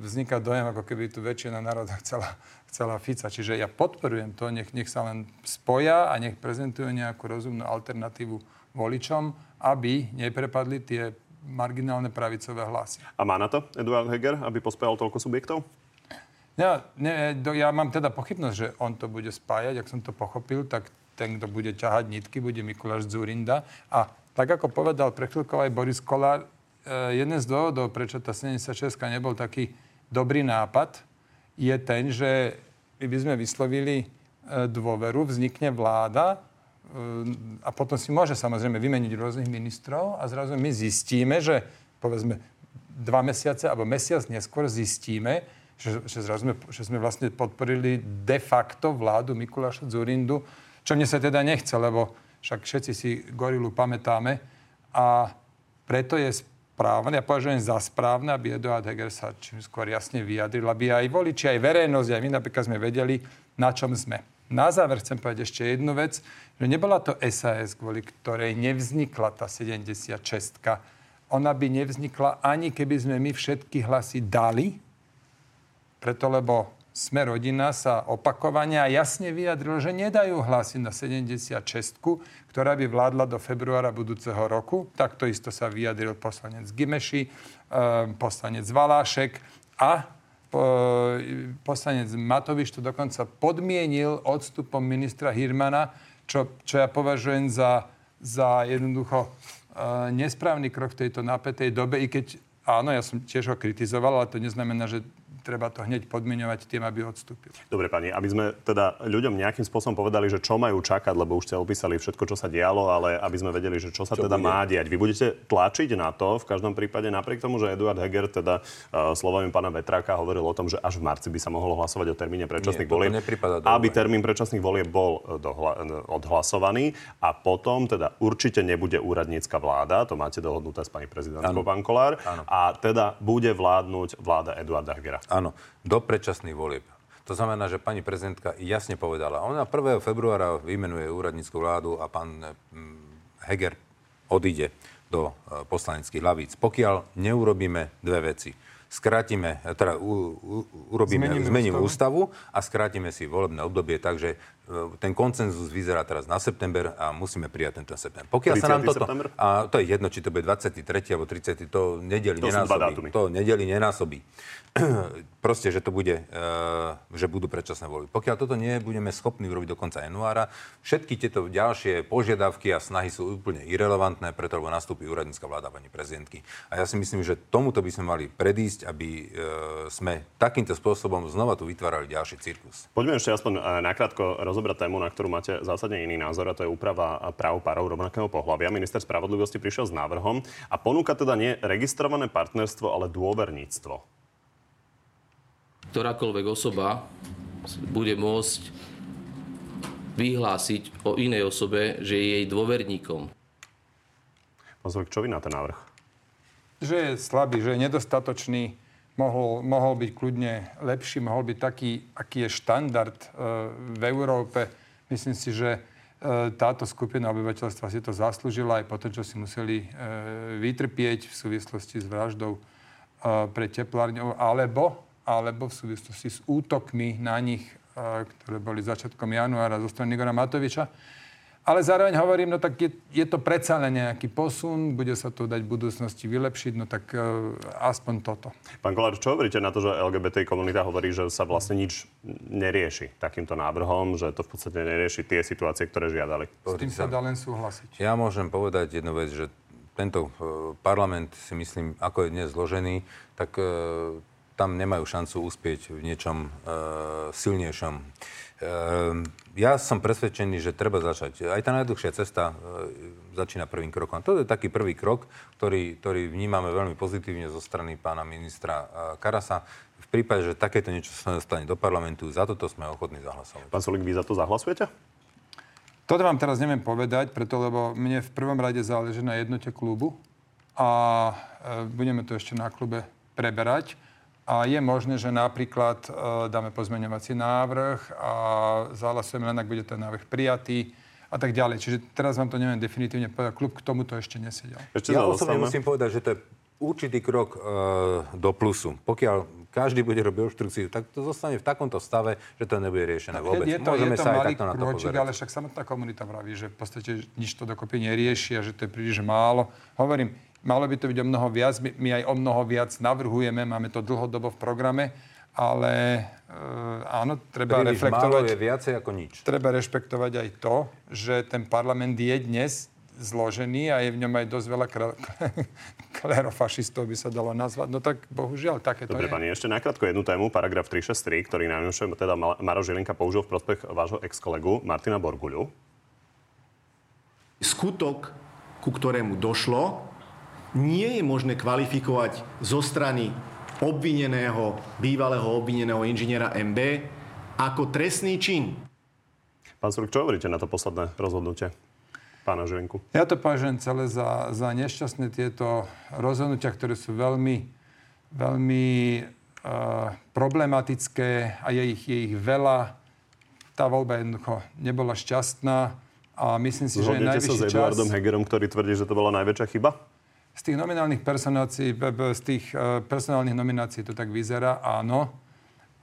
Speaker 8: vzniká dojem, ako keby tu väčšina národa chcela, chcela Fica. Čiže ja podporujem to, nech, nech sa len spoja a nech prezentujú nejakú rozumnú alternatívu voličom aby neprepadli tie marginálne pravicové hlasy.
Speaker 1: A má na to Eduard Heger, aby pospájal toľko subjektov?
Speaker 8: Ja, ne, do, ja mám teda pochybnosť, že on to bude spájať, ak som to pochopil, tak ten, kto bude ťahať nitky, bude Mikuláš Zurinda. A tak ako povedal pre aj Boris Kolár, e, jeden z dôvodov, prečo tá 76 nebol taký dobrý nápad, je ten, že by sme vyslovili e, dôveru, vznikne vláda a potom si môže samozrejme vymeniť rôznych ministrov a zrazu my zistíme, že povedzme dva mesiace alebo mesiac neskôr zistíme, že, že, zrazu sme, že sme vlastne podporili de facto vládu Mikuláša Zurindu, čo mne sa teda nechce, lebo však všetci si Gorilu pamätáme a preto je správne, ja považujem za správne, aby Eduard Heger sa čím skôr jasne vyjadril, aby aj voliči, aj verejnosť, aj my napríklad sme vedeli, na čom sme. Na záver chcem povedať ešte jednu vec, že nebola to SAS, kvôli ktorej nevznikla tá 76 Ona by nevznikla ani keby sme my všetky hlasy dali, preto lebo sme rodina sa opakovania jasne vyjadril, že nedajú hlasy na 76, ktorá by vládla do februára budúceho roku. Takto isto sa vyjadril poslanec Gimeši, eh, poslanec Valášek a poslanec Matovič to dokonca podmienil odstupom ministra Hirmana, čo, čo ja považujem za, za jednoducho eh, nesprávny krok v tejto napätej dobe, i keď áno, ja som tiež ho kritizoval, ale to neznamená, že treba to hneď podmienovať tým, aby odstúpil.
Speaker 1: Dobre, pani, aby sme teda ľuďom nejakým spôsobom povedali, že čo majú čakať, lebo už ste opísali všetko, čo sa dialo, ale aby sme vedeli, že čo sa čo teda bude? má diať. Vy budete tlačiť na to, v každom prípade, napriek tomu, že Eduard Heger teda uh, slovami pána Vetráka hovoril o tom, že až v marci by sa mohlo hlasovať o termíne predčasných volieb, aby termín predčasných volieb bol e, dohla- e, odhlasovaný a potom teda určite nebude úradnícka vláda, to máte dohodnuté s pani prezidentkou pán Kolár, a teda bude vládnuť vláda Eduarda Hegera.
Speaker 7: Áno, do predčasných volieb. To znamená, že pani prezidentka jasne povedala, ona 1. februára vymenuje úradnícku vládu a pán mm, Heger odíde do e, poslaneckých hlavíc. Pokiaľ neurobíme dve veci skrátime, teda u, u, urobíme, zmeníme, zmeníme ústavu. ústavu a skrátime si volebné obdobie, takže ten koncenzus vyzerá teraz na september a musíme prijať tento september. Pokiaľ sa nám toto... September? A to je jedno, či to bude 23. alebo 30. To nedeli to nenásobí. To nedeli nenásobí. *clears throat* proste, že to bude, uh, že budú predčasné voľby. Pokiaľ toto nie budeme schopní urobiť do konca januára, všetky tieto ďalšie požiadavky a snahy sú úplne irrelevantné, preto lebo nastúpi úradnícka vláda pani prezidentky. A ja si myslím, že tomuto by sme mali predísť, aby uh, sme takýmto spôsobom znova tu vytvárali ďalší cirkus.
Speaker 1: Poďme ešte aspoň e, nakrátko rozobrať tému, na ktorú máte zásadne iný názor, a to je úprava práv párov rovnakého pohľavia. Minister spravodlivosti prišiel s návrhom a ponúka teda nie registrované partnerstvo, ale dôverníctvo
Speaker 13: ktorákoľvek osoba bude môcť vyhlásiť o inej osobe, že je jej dôverníkom.
Speaker 1: Pán čo vy na ten návrh?
Speaker 8: Že je slabý, že je nedostatočný, mohol, mohol byť kľudne lepší, mohol byť taký, aký je štandard e, v Európe. Myslím si, že e, táto skupina obyvateľstva si to zaslúžila aj po tom, čo si museli e, vytrpieť v súvislosti s vraždou pre teplárňou, alebo alebo v súvislosti s útokmi na nich, ktoré boli začiatkom januára zo strany Igora Matoviča. Ale zároveň hovorím, no tak je, je to predsa len nejaký posun, bude sa to dať v budúcnosti vylepšiť, no tak uh, aspoň toto.
Speaker 1: Pán Kolár, čo hovoríte na to, že LGBT komunita hovorí, že sa vlastne nič nerieši takýmto návrhom, že to v podstate nerieši tie situácie, ktoré žiadali?
Speaker 8: S tým sa dá len súhlasiť.
Speaker 7: Ja môžem povedať jednu vec, že tento uh, parlament si myslím, ako je dnes zložený, tak uh, tam nemajú šancu uspieť v niečom e, silnejšom. E, ja som presvedčený, že treba začať. Aj tá najdlhšia cesta e, začína prvým krokom. To je taký prvý krok, ktorý, ktorý vnímame veľmi pozitívne zo strany pána ministra e, Karasa. V prípade, že takéto niečo sa dostane do parlamentu, za toto sme ochotní zahlasovať.
Speaker 1: Pán Solik, vy za to zahlasujete?
Speaker 8: Toto vám teraz neviem povedať, preto lebo mne v prvom rade záleží na jednote klubu a e, budeme to ešte na klube preberať. A je možné, že napríklad e, dáme pozmeňovací návrh a zahlasujeme len, ak bude ten návrh prijatý a tak ďalej. Čiže teraz vám to neviem definitívne povedať. Klub k tomuto ešte nesedel.
Speaker 7: Ešte ja osobne musím povedať, že to je určitý krok e, do plusu. Pokiaľ každý bude robiť obštrukciu, tak to zostane v takomto stave, že to nebude riešené vôbec.
Speaker 8: Je, je to, Môžeme je to sa malý aj krôčik, ale však samotná komunita vraví, že v podstate nič to dokopy nerieši a že to je príliš málo. Hovorím, Malo by to byť o mnoho viac. My, my aj o mnoho viac navrhujeme, máme to dlhodobo v programe, ale e, áno, treba
Speaker 7: Príliš
Speaker 8: reflektovať...
Speaker 7: málo je viacej ako nič.
Speaker 8: Treba rešpektovať aj to, že ten parlament je dnes zložený a je v ňom aj dosť veľa *laughs* klerofašistov, by sa dalo nazvať. No tak bohužiaľ, také to
Speaker 1: Dobre,
Speaker 8: je.
Speaker 1: pani, ešte nakrátko jednu tému, paragraf 363, ktorý najnovšie teda Maro Žilinka použil v prospech vášho ex-kolegu Martina Borguľu.
Speaker 14: Skutok, ku ktorému došlo, nie je možné kvalifikovať zo strany obvineného, bývalého obvineného inžiniera MB ako trestný čin.
Speaker 1: Pán Sulik, čo hovoríte na to posledné rozhodnutie pána Žilinku?
Speaker 8: Ja to považujem celé za, za nešťastné tieto rozhodnutia, ktoré sú veľmi, veľmi uh, problematické a je ich, je ich veľa. Tá voľba jednoducho nebola šťastná a myslím si, že je
Speaker 1: Zhodnete sa
Speaker 8: najvyšší
Speaker 1: s
Speaker 8: čas...
Speaker 1: Eduardom Hegerom, ktorý tvrdí, že to bola najväčšia chyba?
Speaker 8: Z tých nominálnych personácií, z tých uh, personálnych nominácií to tak vyzerá, áno.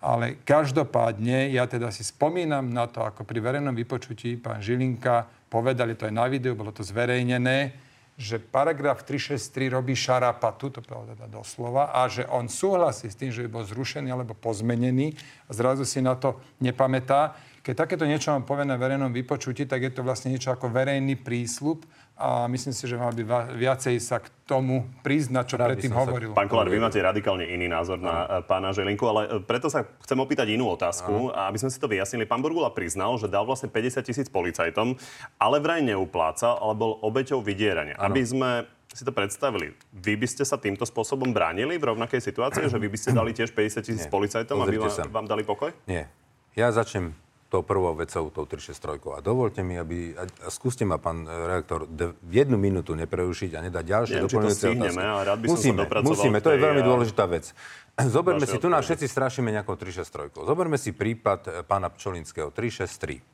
Speaker 8: Ale každopádne, ja teda si spomínam na to, ako pri verejnom vypočutí pán Žilinka povedali, to aj na videu, bolo to zverejnené, že paragraf 363 robí šarapatu, to povedal teda doslova, a že on súhlasí s tým, že by bol zrušený alebo pozmenený a zrazu si na to nepamätá. Keď takéto niečo vám povie na verejnom vypočutí, tak je to vlastne niečo ako verejný prísľub a myslím si, že mal by viacej sa k tomu priznať, čo predtým hovoril.
Speaker 1: Pán Kolár, vy máte radikálne iný názor na e, pána Želinku, ale e, preto sa chcem opýtať inú otázku, a aby sme si to vyjasnili. Pán Burgula priznal, že dal vlastne 50 tisíc policajtom, ale vraj neupláca, ale bol obeťou vydierania. Aby sme si to predstavili. Vy by ste sa týmto spôsobom bránili v rovnakej situácii, že vy by ste dali tiež 50 tisíc policajtom, aby vám, vám dali pokoj?
Speaker 7: Nie. Ja začnem tou prvou vecou, tou 363. A dovolte mi, aby... A, a skúste ma, pán e, redaktor, de, jednu minútu neprerušiť a nedať ďalšie doplňujúce otázky.
Speaker 1: ale rád by som sa
Speaker 7: musíme, musíme, to je veľmi
Speaker 1: a-
Speaker 7: dôležitá vec. *clears throat* Zoberme si, tu nás všetci strašíme nejakou 363. Zoberme si prípad e, pána Pčolinského, 363.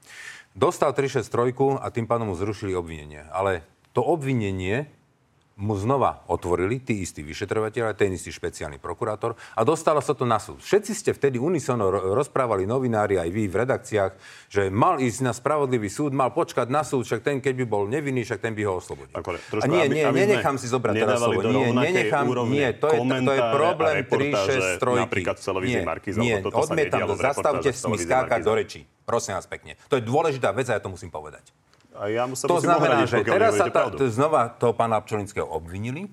Speaker 7: Dostal 363 a tým pádom mu zrušili obvinenie. Ale to obvinenie mu znova otvorili, tí istí vyšetrovateľe, ten istý špeciálny prokurátor a dostalo sa to na súd. Všetci ste vtedy unisono ro- rozprávali novinári, aj vy v redakciách, že mal ísť na spravodlivý súd, mal počkať na súd, však ten, keď by bol nevinný, však ten by ho oslobodil.
Speaker 1: trošku,
Speaker 7: a nie,
Speaker 1: aby-
Speaker 7: nie,
Speaker 1: aby
Speaker 7: nenechám si zobrať teraz slovo. Nie, nenechám, nie, to je, to je problém
Speaker 1: a reportáže
Speaker 7: 363.
Speaker 1: napríklad v televízii Markíza,
Speaker 7: nie,
Speaker 1: toto sa
Speaker 7: odmietam
Speaker 1: reportáže
Speaker 7: Zastavte si mi skákať do rečí. Prosím vás pekne. To je dôležitá vec a ja to musím povedať.
Speaker 1: A ja sa
Speaker 7: To znamená,
Speaker 1: ohradiť,
Speaker 7: že teraz sa
Speaker 1: pravdu.
Speaker 7: to znova toho pána Pčolinského obvinili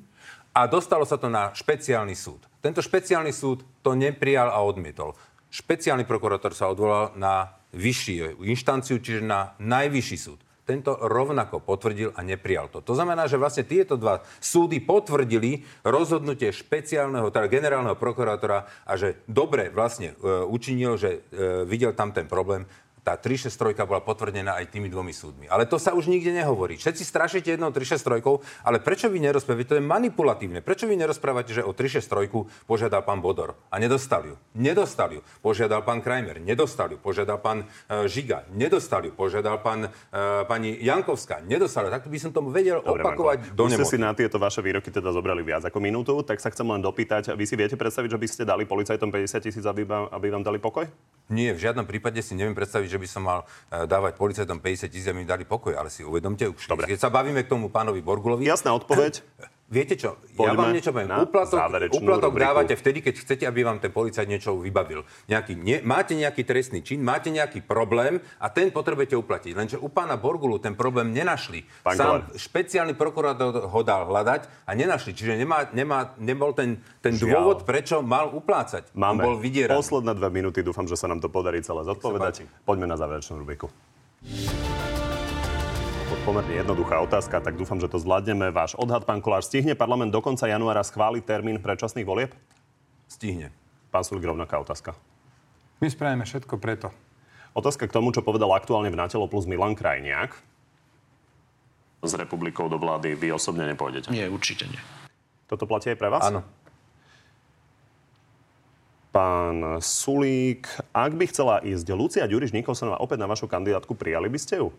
Speaker 7: a dostalo sa to na špeciálny súd. Tento špeciálny súd to neprijal a odmietol. Špeciálny prokurátor sa odvolal na vyššiu inštanciu, čiže na najvyšší súd. Tento rovnako potvrdil a neprijal to. To znamená, že vlastne tieto dva súdy potvrdili rozhodnutie špeciálneho, teda generálneho prokurátora a že dobre vlastne e, učinil, že e, videl tam ten problém, tá 363 bola potvrdená aj tými dvomi súdmi. Ale to sa už nikde nehovorí. Všetci strašíte jednou 363, ale prečo vy nerozprávate? To je manipulatívne. Prečo vy nerozprávate, že o 363 požiadal pán Bodor a nedostal ju? Nedostal ju. Požiadal pán Krajmer, nedostal ju. Požiadal pán e, Žiga, nedostal ju. Požiadal pán, e, pani Jankovská, nedostal ju. Tak by som tomu vedel
Speaker 1: Dobre,
Speaker 7: opakovať
Speaker 1: Marko,
Speaker 7: do nemoty.
Speaker 1: si na tieto vaše výroky teda zobrali viac ako minútu, tak sa chcem len dopýtať, vy si viete predstaviť, že by ste dali policajtom 50 tisíc, aby, vám- aby vám dali pokoj?
Speaker 7: Nie, v žiadnom prípade si neviem predstaviť, že by som mal e, dávať policajtom 50 tisíc, aby mi dali pokoj, ale si uvedomte, už, keď sa bavíme k tomu pánovi Borgulovi...
Speaker 1: Jasná odpoveď. *laughs*
Speaker 7: Viete čo, ja
Speaker 1: Poďme
Speaker 7: vám niečo poviem. Úplatok,
Speaker 1: rubriku.
Speaker 7: dávate vtedy, keď chcete, aby vám ten policajt niečo vybavil. Nejaký, nie, máte nejaký trestný čin, máte nejaký problém a ten potrebujete uplatiť. Lenže u pána Borgulu ten problém nenašli.
Speaker 1: Pán
Speaker 7: Sám
Speaker 1: Kolár.
Speaker 7: špeciálny prokurátor ho dal hľadať a nenašli. Čiže nemá, nemá, nebol ten, ten
Speaker 1: Žiaľ.
Speaker 7: dôvod, prečo mal uplácať.
Speaker 1: Máme
Speaker 7: On bol vydieraný.
Speaker 1: posledné dve minúty, dúfam, že sa nám to podarí celé zodpovedať. Poďme na záverečnú rubriku. Pomerne jednoduchá otázka, tak dúfam, že to zvládneme. Váš odhad, pán Kolár, stihne parlament do konca januára schváliť termín predčasných volieb?
Speaker 7: Stihne.
Speaker 1: Pán Sulik, rovnaká otázka.
Speaker 8: My spravíme všetko preto.
Speaker 1: Otázka k tomu, čo povedal aktuálne v Natelo plus Milan Krajniak. S republikou do vlády vy osobne nepôjdete.
Speaker 11: Nie, určite nie.
Speaker 1: Toto platí aj pre vás?
Speaker 7: Áno.
Speaker 1: Pán Sulík, ak by chcela ísť Lucia Ďuriš Nikolsonová opäť na vašu kandidátku, prijali by ste ju?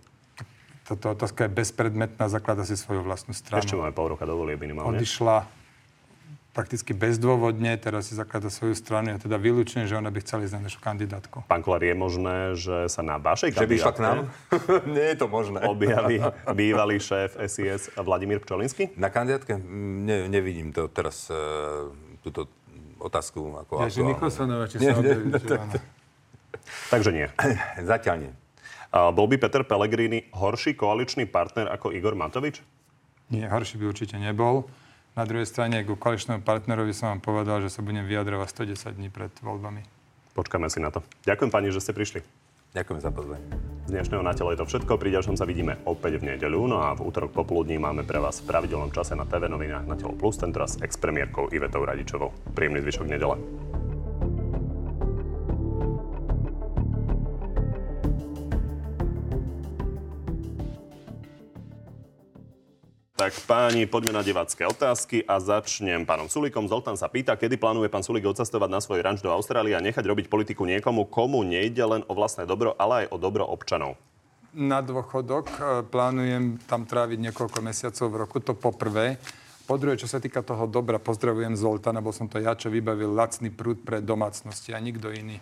Speaker 8: Táto otázka je bezpredmetná, zaklada si svoju vlastnú stranu.
Speaker 1: Ešte máme pol roka do volieb minimálne.
Speaker 8: Odišla prakticky bezdôvodne, teraz si zaklada svoju stranu. Ja teda vylúčujem, že ona by chcela ísť na našu kandidátku.
Speaker 1: Pán Kolár, je možné, že sa na vašej
Speaker 7: Že by išla k nám?
Speaker 1: kandidátke *laughs*
Speaker 7: Nie je to možné.
Speaker 1: objaví bývalý šéf SIS Vladimír Pčolinsky?
Speaker 7: Na kandidátke ne, nevidím to teraz, e, túto otázku ako
Speaker 8: Ja, že
Speaker 7: aktuálnu.
Speaker 8: Nikolsonova, či
Speaker 7: Nie,
Speaker 8: sa
Speaker 7: nie,
Speaker 8: objaví, či áno.
Speaker 1: Takže nie.
Speaker 7: Zatiaľ nie.
Speaker 1: Bol by Peter Pellegrini horší koaličný partner ako Igor Matovič?
Speaker 8: Nie, horší by určite nebol. Na druhej strane, ku koaličnému partnerovi som vám povedal, že sa budem vyjadrovať 110 dní pred voľbami.
Speaker 1: Počkáme si na to. Ďakujem pani, že ste prišli.
Speaker 7: Ďakujem za pozvanie.
Speaker 1: Z dnešného na telo je to všetko. Pri ďalšom sa vidíme opäť v nedeľu. No a v útorok popoludní máme pre vás v pravidelnom čase na TV novinách na telo plus, tentoraz s ex-premiérkou Ivetou Radičovou. Príjemný zvyšok nedele. Tak páni, poďme na divácké otázky a začnem pánom Sulikom. Zoltán sa pýta, kedy plánuje pán Sulik odcestovať na svoj ranč do Austrálie a nechať robiť politiku niekomu, komu nejde len o vlastné dobro, ale aj o dobro občanov.
Speaker 8: Na dôchodok e, plánujem tam tráviť niekoľko mesiacov v roku, to po prvé. Po druhé, čo sa týka toho dobra, pozdravujem Zoltana, bol som to ja, čo vybavil lacný prúd pre domácnosti a nikto iný.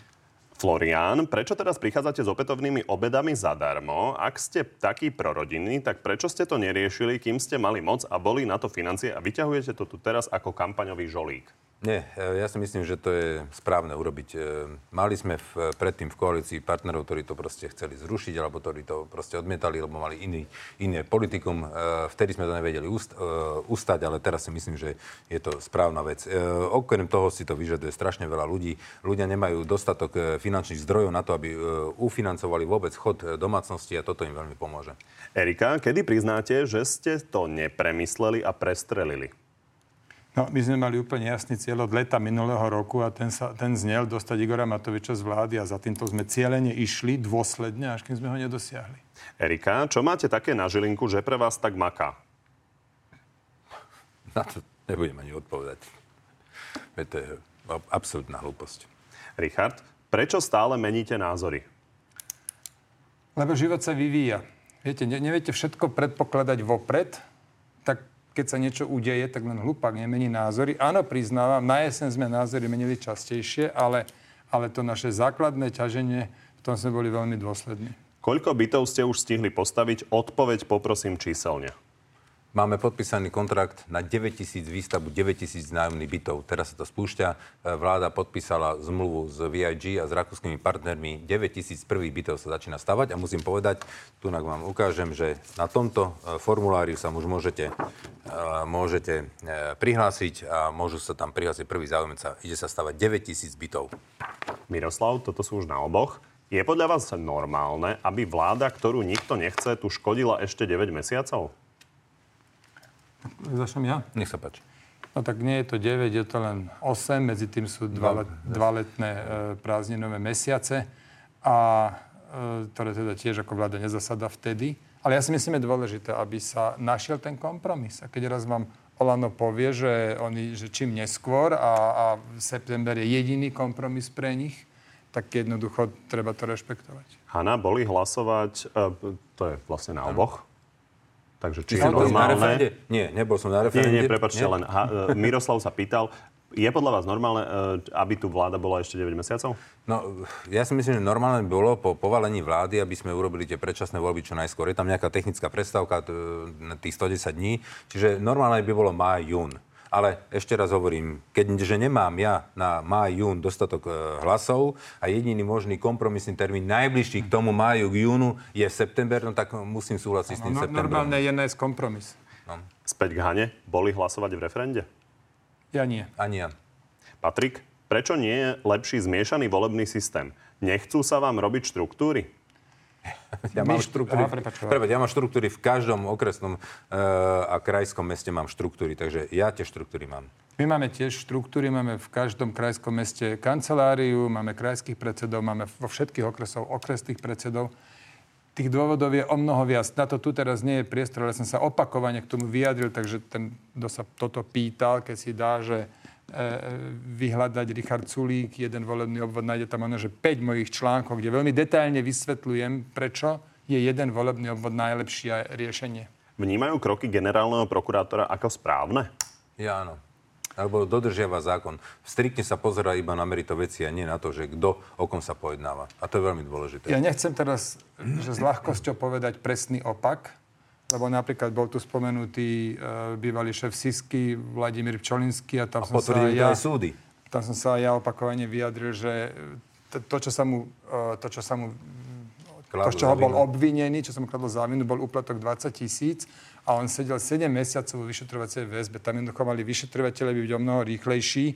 Speaker 1: Florián, prečo teraz prichádzate s opätovnými obedami zadarmo? Ak ste takí prorodinní, tak prečo ste to neriešili, kým ste mali moc a boli na to financie a vyťahujete to tu teraz ako kampaňový žolík?
Speaker 7: Nie, e, ja si myslím, že to je správne urobiť. E, Mali sme v, predtým v koalícii partnerov, ktorí to proste chceli zrušiť, alebo ktorí to proste odmietali, lebo mali iný, iné politikum. E, Vtedy sme to nevedeli ust, ustať, ale teraz si myslím, že je to správna vec. Okrem toho si to vyžaduje strašne veľa ľudí. Ľudia nemajú dostatok finančných zdrojov na to, aby ufinancovali vôbec chod domácnosti a toto im veľmi pomôže.
Speaker 1: Erika, kedy priznáte, že ste to nepremysleli a prestrelili?
Speaker 8: No, my sme mali úplne jasný cieľ od leta minulého roku a ten, sa, ten znel dostať Igora Matoviča z vlády a za týmto sme cieľene išli dôsledne, až kým sme ho nedosiahli.
Speaker 1: Erika, čo máte také na žilinku, že pre vás tak maká?
Speaker 7: Na to nebudem ani odpovedať. Veď to je absolútna hlúposť.
Speaker 1: Richard, prečo stále meníte názory?
Speaker 8: Lebo život sa vyvíja. Viete, ne, neviete všetko predpokladať vopred, tak keď sa niečo udeje, tak len hlupák nemení názory. Áno, priznávam, na jeseň sme názory menili častejšie, ale, ale to naše základné ťaženie, v tom sme boli veľmi dôslední.
Speaker 1: Koľko bytov ste už stihli postaviť? Odpoveď poprosím číselne.
Speaker 7: Máme podpísaný kontrakt na 9 tisíc výstavbu, 9 tisíc nájomných bytov. Teraz sa to spúšťa. E, Vláda podpísala zmluvu s VIG a s rakúskymi partnermi. 9 tisíc prvých bytov sa začína stavať a musím povedať, tu vám ukážem, že na tomto e, formulári sa už môžete, e, môžete prihlásiť a môžu sa tam prihlásiť prvý záujemca. Ide sa stavať 9 tisíc bytov.
Speaker 1: Miroslav, toto sú už na oboch. Je podľa vás normálne, aby vláda, ktorú nikto nechce, tu škodila ešte 9 mesiacov?
Speaker 8: Začnem ja?
Speaker 7: Nech sa páči.
Speaker 8: No tak nie je to 9, je to len 8, medzi tým sú dva, let, dva letné e, prázdninové mesiace, a, e, ktoré teda tiež ako vláda nezasada vtedy. Ale ja si myslím, je dôležité, aby sa našiel ten kompromis. A keď raz vám Olano povie, že, oni, že čím neskôr a, a september je jediný kompromis pre nich, tak jednoducho treba to rešpektovať.
Speaker 1: Hanna, boli hlasovať, e, to je vlastne na oboch. Takže či je
Speaker 7: na
Speaker 1: normálne...
Speaker 7: Nie, nebol som na
Speaker 1: Nie,
Speaker 7: referende.
Speaker 1: nie, prepačte,
Speaker 7: Nie?
Speaker 1: len ha, e, Miroslav sa pýtal, je podľa vás normálne, e, aby tu vláda bola ešte 9 mesiacov?
Speaker 7: No, ja si myslím, že normálne by bolo po povalení vlády, aby sme urobili tie predčasné voľby čo najskôr. Je tam nejaká technická predstavka na tých 110 dní, čiže normálne by bolo máj, jún. Ale ešte raz hovorím, keďže nemám ja na máj, jún dostatok e, hlasov a jediný možný kompromisný termín najbližší k tomu máju, k júnu je september, no tak musím súhlasiť s tým
Speaker 8: No,
Speaker 7: septembrom.
Speaker 8: normálne je nájsť kompromis.
Speaker 7: No.
Speaker 1: Späť k Hane, boli hlasovať v referende?
Speaker 8: Ja nie.
Speaker 7: Ani ja.
Speaker 1: Patrik, prečo nie je lepší zmiešaný volebný systém? Nechcú sa vám robiť štruktúry? *laughs*
Speaker 7: Ja mám
Speaker 8: štru-
Speaker 7: štruktúry,
Speaker 8: prepáč,
Speaker 7: ja mám štruktúry v každom okresnom e, a krajskom meste mám štruktúry, takže ja tie štruktúry mám.
Speaker 8: My máme tiež štruktúry, máme v každom krajskom meste kanceláriu, máme krajských predsedov, máme vo všetkých okresov okresných predsedov. Tých dôvodov je o mnoho viac. Na to tu teraz nie je priestor, ale som sa opakovane k tomu vyjadril, takže ten, kto sa toto pýtal, keď si dá, že vyhľadať Richard Sulík, jeden volebný obvod, nájde tam ono, že 5 mojich článkov, kde veľmi detailne vysvetľujem, prečo je jeden volebný obvod najlepšie riešenie.
Speaker 1: Vnímajú kroky generálneho prokurátora ako správne?
Speaker 7: Ja áno. Alebo dodržiava zákon. Striktne sa pozera iba na merito veci a nie na to, že kto o kom sa pojednáva. A to je veľmi dôležité.
Speaker 8: Ja nechcem teraz že s ľahkosťou povedať presný opak, lebo napríklad bol tu spomenutý e, bývalý šéf Sisky, Vladimír Pčolinský a tam
Speaker 7: A
Speaker 8: som sa ja...
Speaker 7: súdy.
Speaker 8: tam som sa ja opakovane vyjadril, že to, to čo sa mu, e, to, čo sa mu to, z čoho bol obvinený, čo som kladol závinu, bol úplatok 20 tisíc a on sedel 7 mesiacov vo vyšetrovacej väzbe. Tam jednoducho mali vyšetrovateľe byť o mnoho rýchlejší.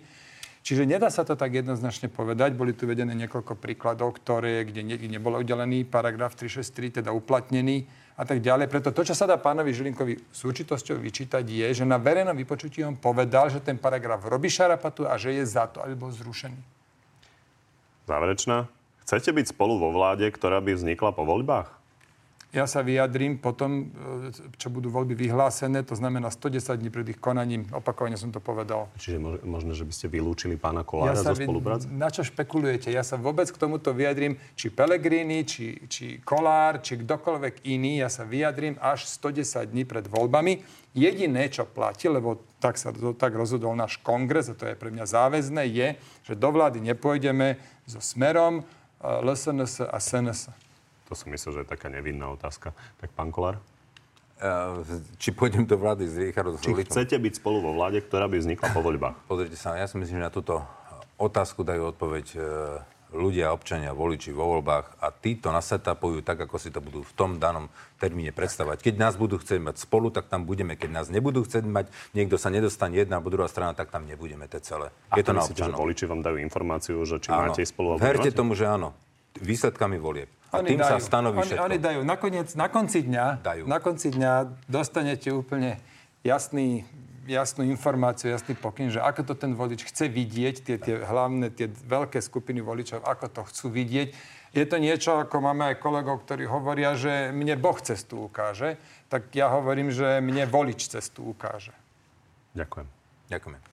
Speaker 8: Čiže nedá sa to tak jednoznačne povedať. Boli tu vedené niekoľko príkladov, ktoré, kde ne, nebol udelený paragraf 363, teda uplatnený a tak ďalej. Preto to, čo sa dá pánovi Žilinkovi s určitosťou vyčítať, je, že na verejnom vypočutí on povedal, že ten paragraf robí šarapatu a že je za to, aby bol zrušený.
Speaker 1: Záverečná. Chcete byť spolu vo vláde, ktorá by vznikla po voľbách?
Speaker 8: Ja sa vyjadrím potom, e, čo budú voľby vyhlásené, to znamená 110 dní pred ich konaním. Opakovane som to povedal.
Speaker 1: Čiže možno, že by ste vylúčili pána Kolára ja zo spolupráce?
Speaker 8: Na čo špekulujete? Ja sa vôbec k tomuto vyjadrím, či Pelegrini, či, či Kolár, či kdokoľvek iný. Ja sa vyjadrím až 110 dní pred voľbami. Jediné, čo platí, lebo tak sa tak rozhodol náš kongres, a to je pre mňa záväzné, je, že do vlády nepôjdeme so smerom LSNS a SNS.
Speaker 1: To som myslel, že je taká nevinná otázka. Tak pán Kolár?
Speaker 7: či pôjdem do vlády s Richardom
Speaker 1: Či Sulikom. chcete byť spolu vo vláde, ktorá by vznikla po voľbách?
Speaker 7: Pozrite sa, ja si myslím, že na túto otázku dajú odpoveď e, ľudia, občania, voliči vo voľbách a títo nasetapujú tak, ako si to budú v tom danom termíne predstavať. Keď nás budú chcieť mať spolu, tak tam budeme. Keď nás nebudú chcieť mať, niekto sa nedostane jedna alebo druhá strana, tak tam nebudeme. To celé.
Speaker 1: A je to na myslíte, že voliči vám dajú informáciu, že či áno. máte spolu
Speaker 7: alebo Verte tomu, že áno. Výsledkami volieb. A oni tým dajú, sa stanoví
Speaker 8: oni,
Speaker 7: všetko.
Speaker 8: Oni dajú. Nakoniec, na konci dňa, dajú. na konci dňa dostanete úplne jasný, jasnú informáciu, jasný pokyn, že ako to ten volič chce vidieť, tie, tie hlavné, tie veľké skupiny voličov, ako to chcú vidieť. Je to niečo, ako máme aj kolegov, ktorí hovoria, že mne Boh cestu ukáže, tak ja hovorím, že mne volič cestu ukáže.
Speaker 1: Ďakujem.
Speaker 7: Ďakujem.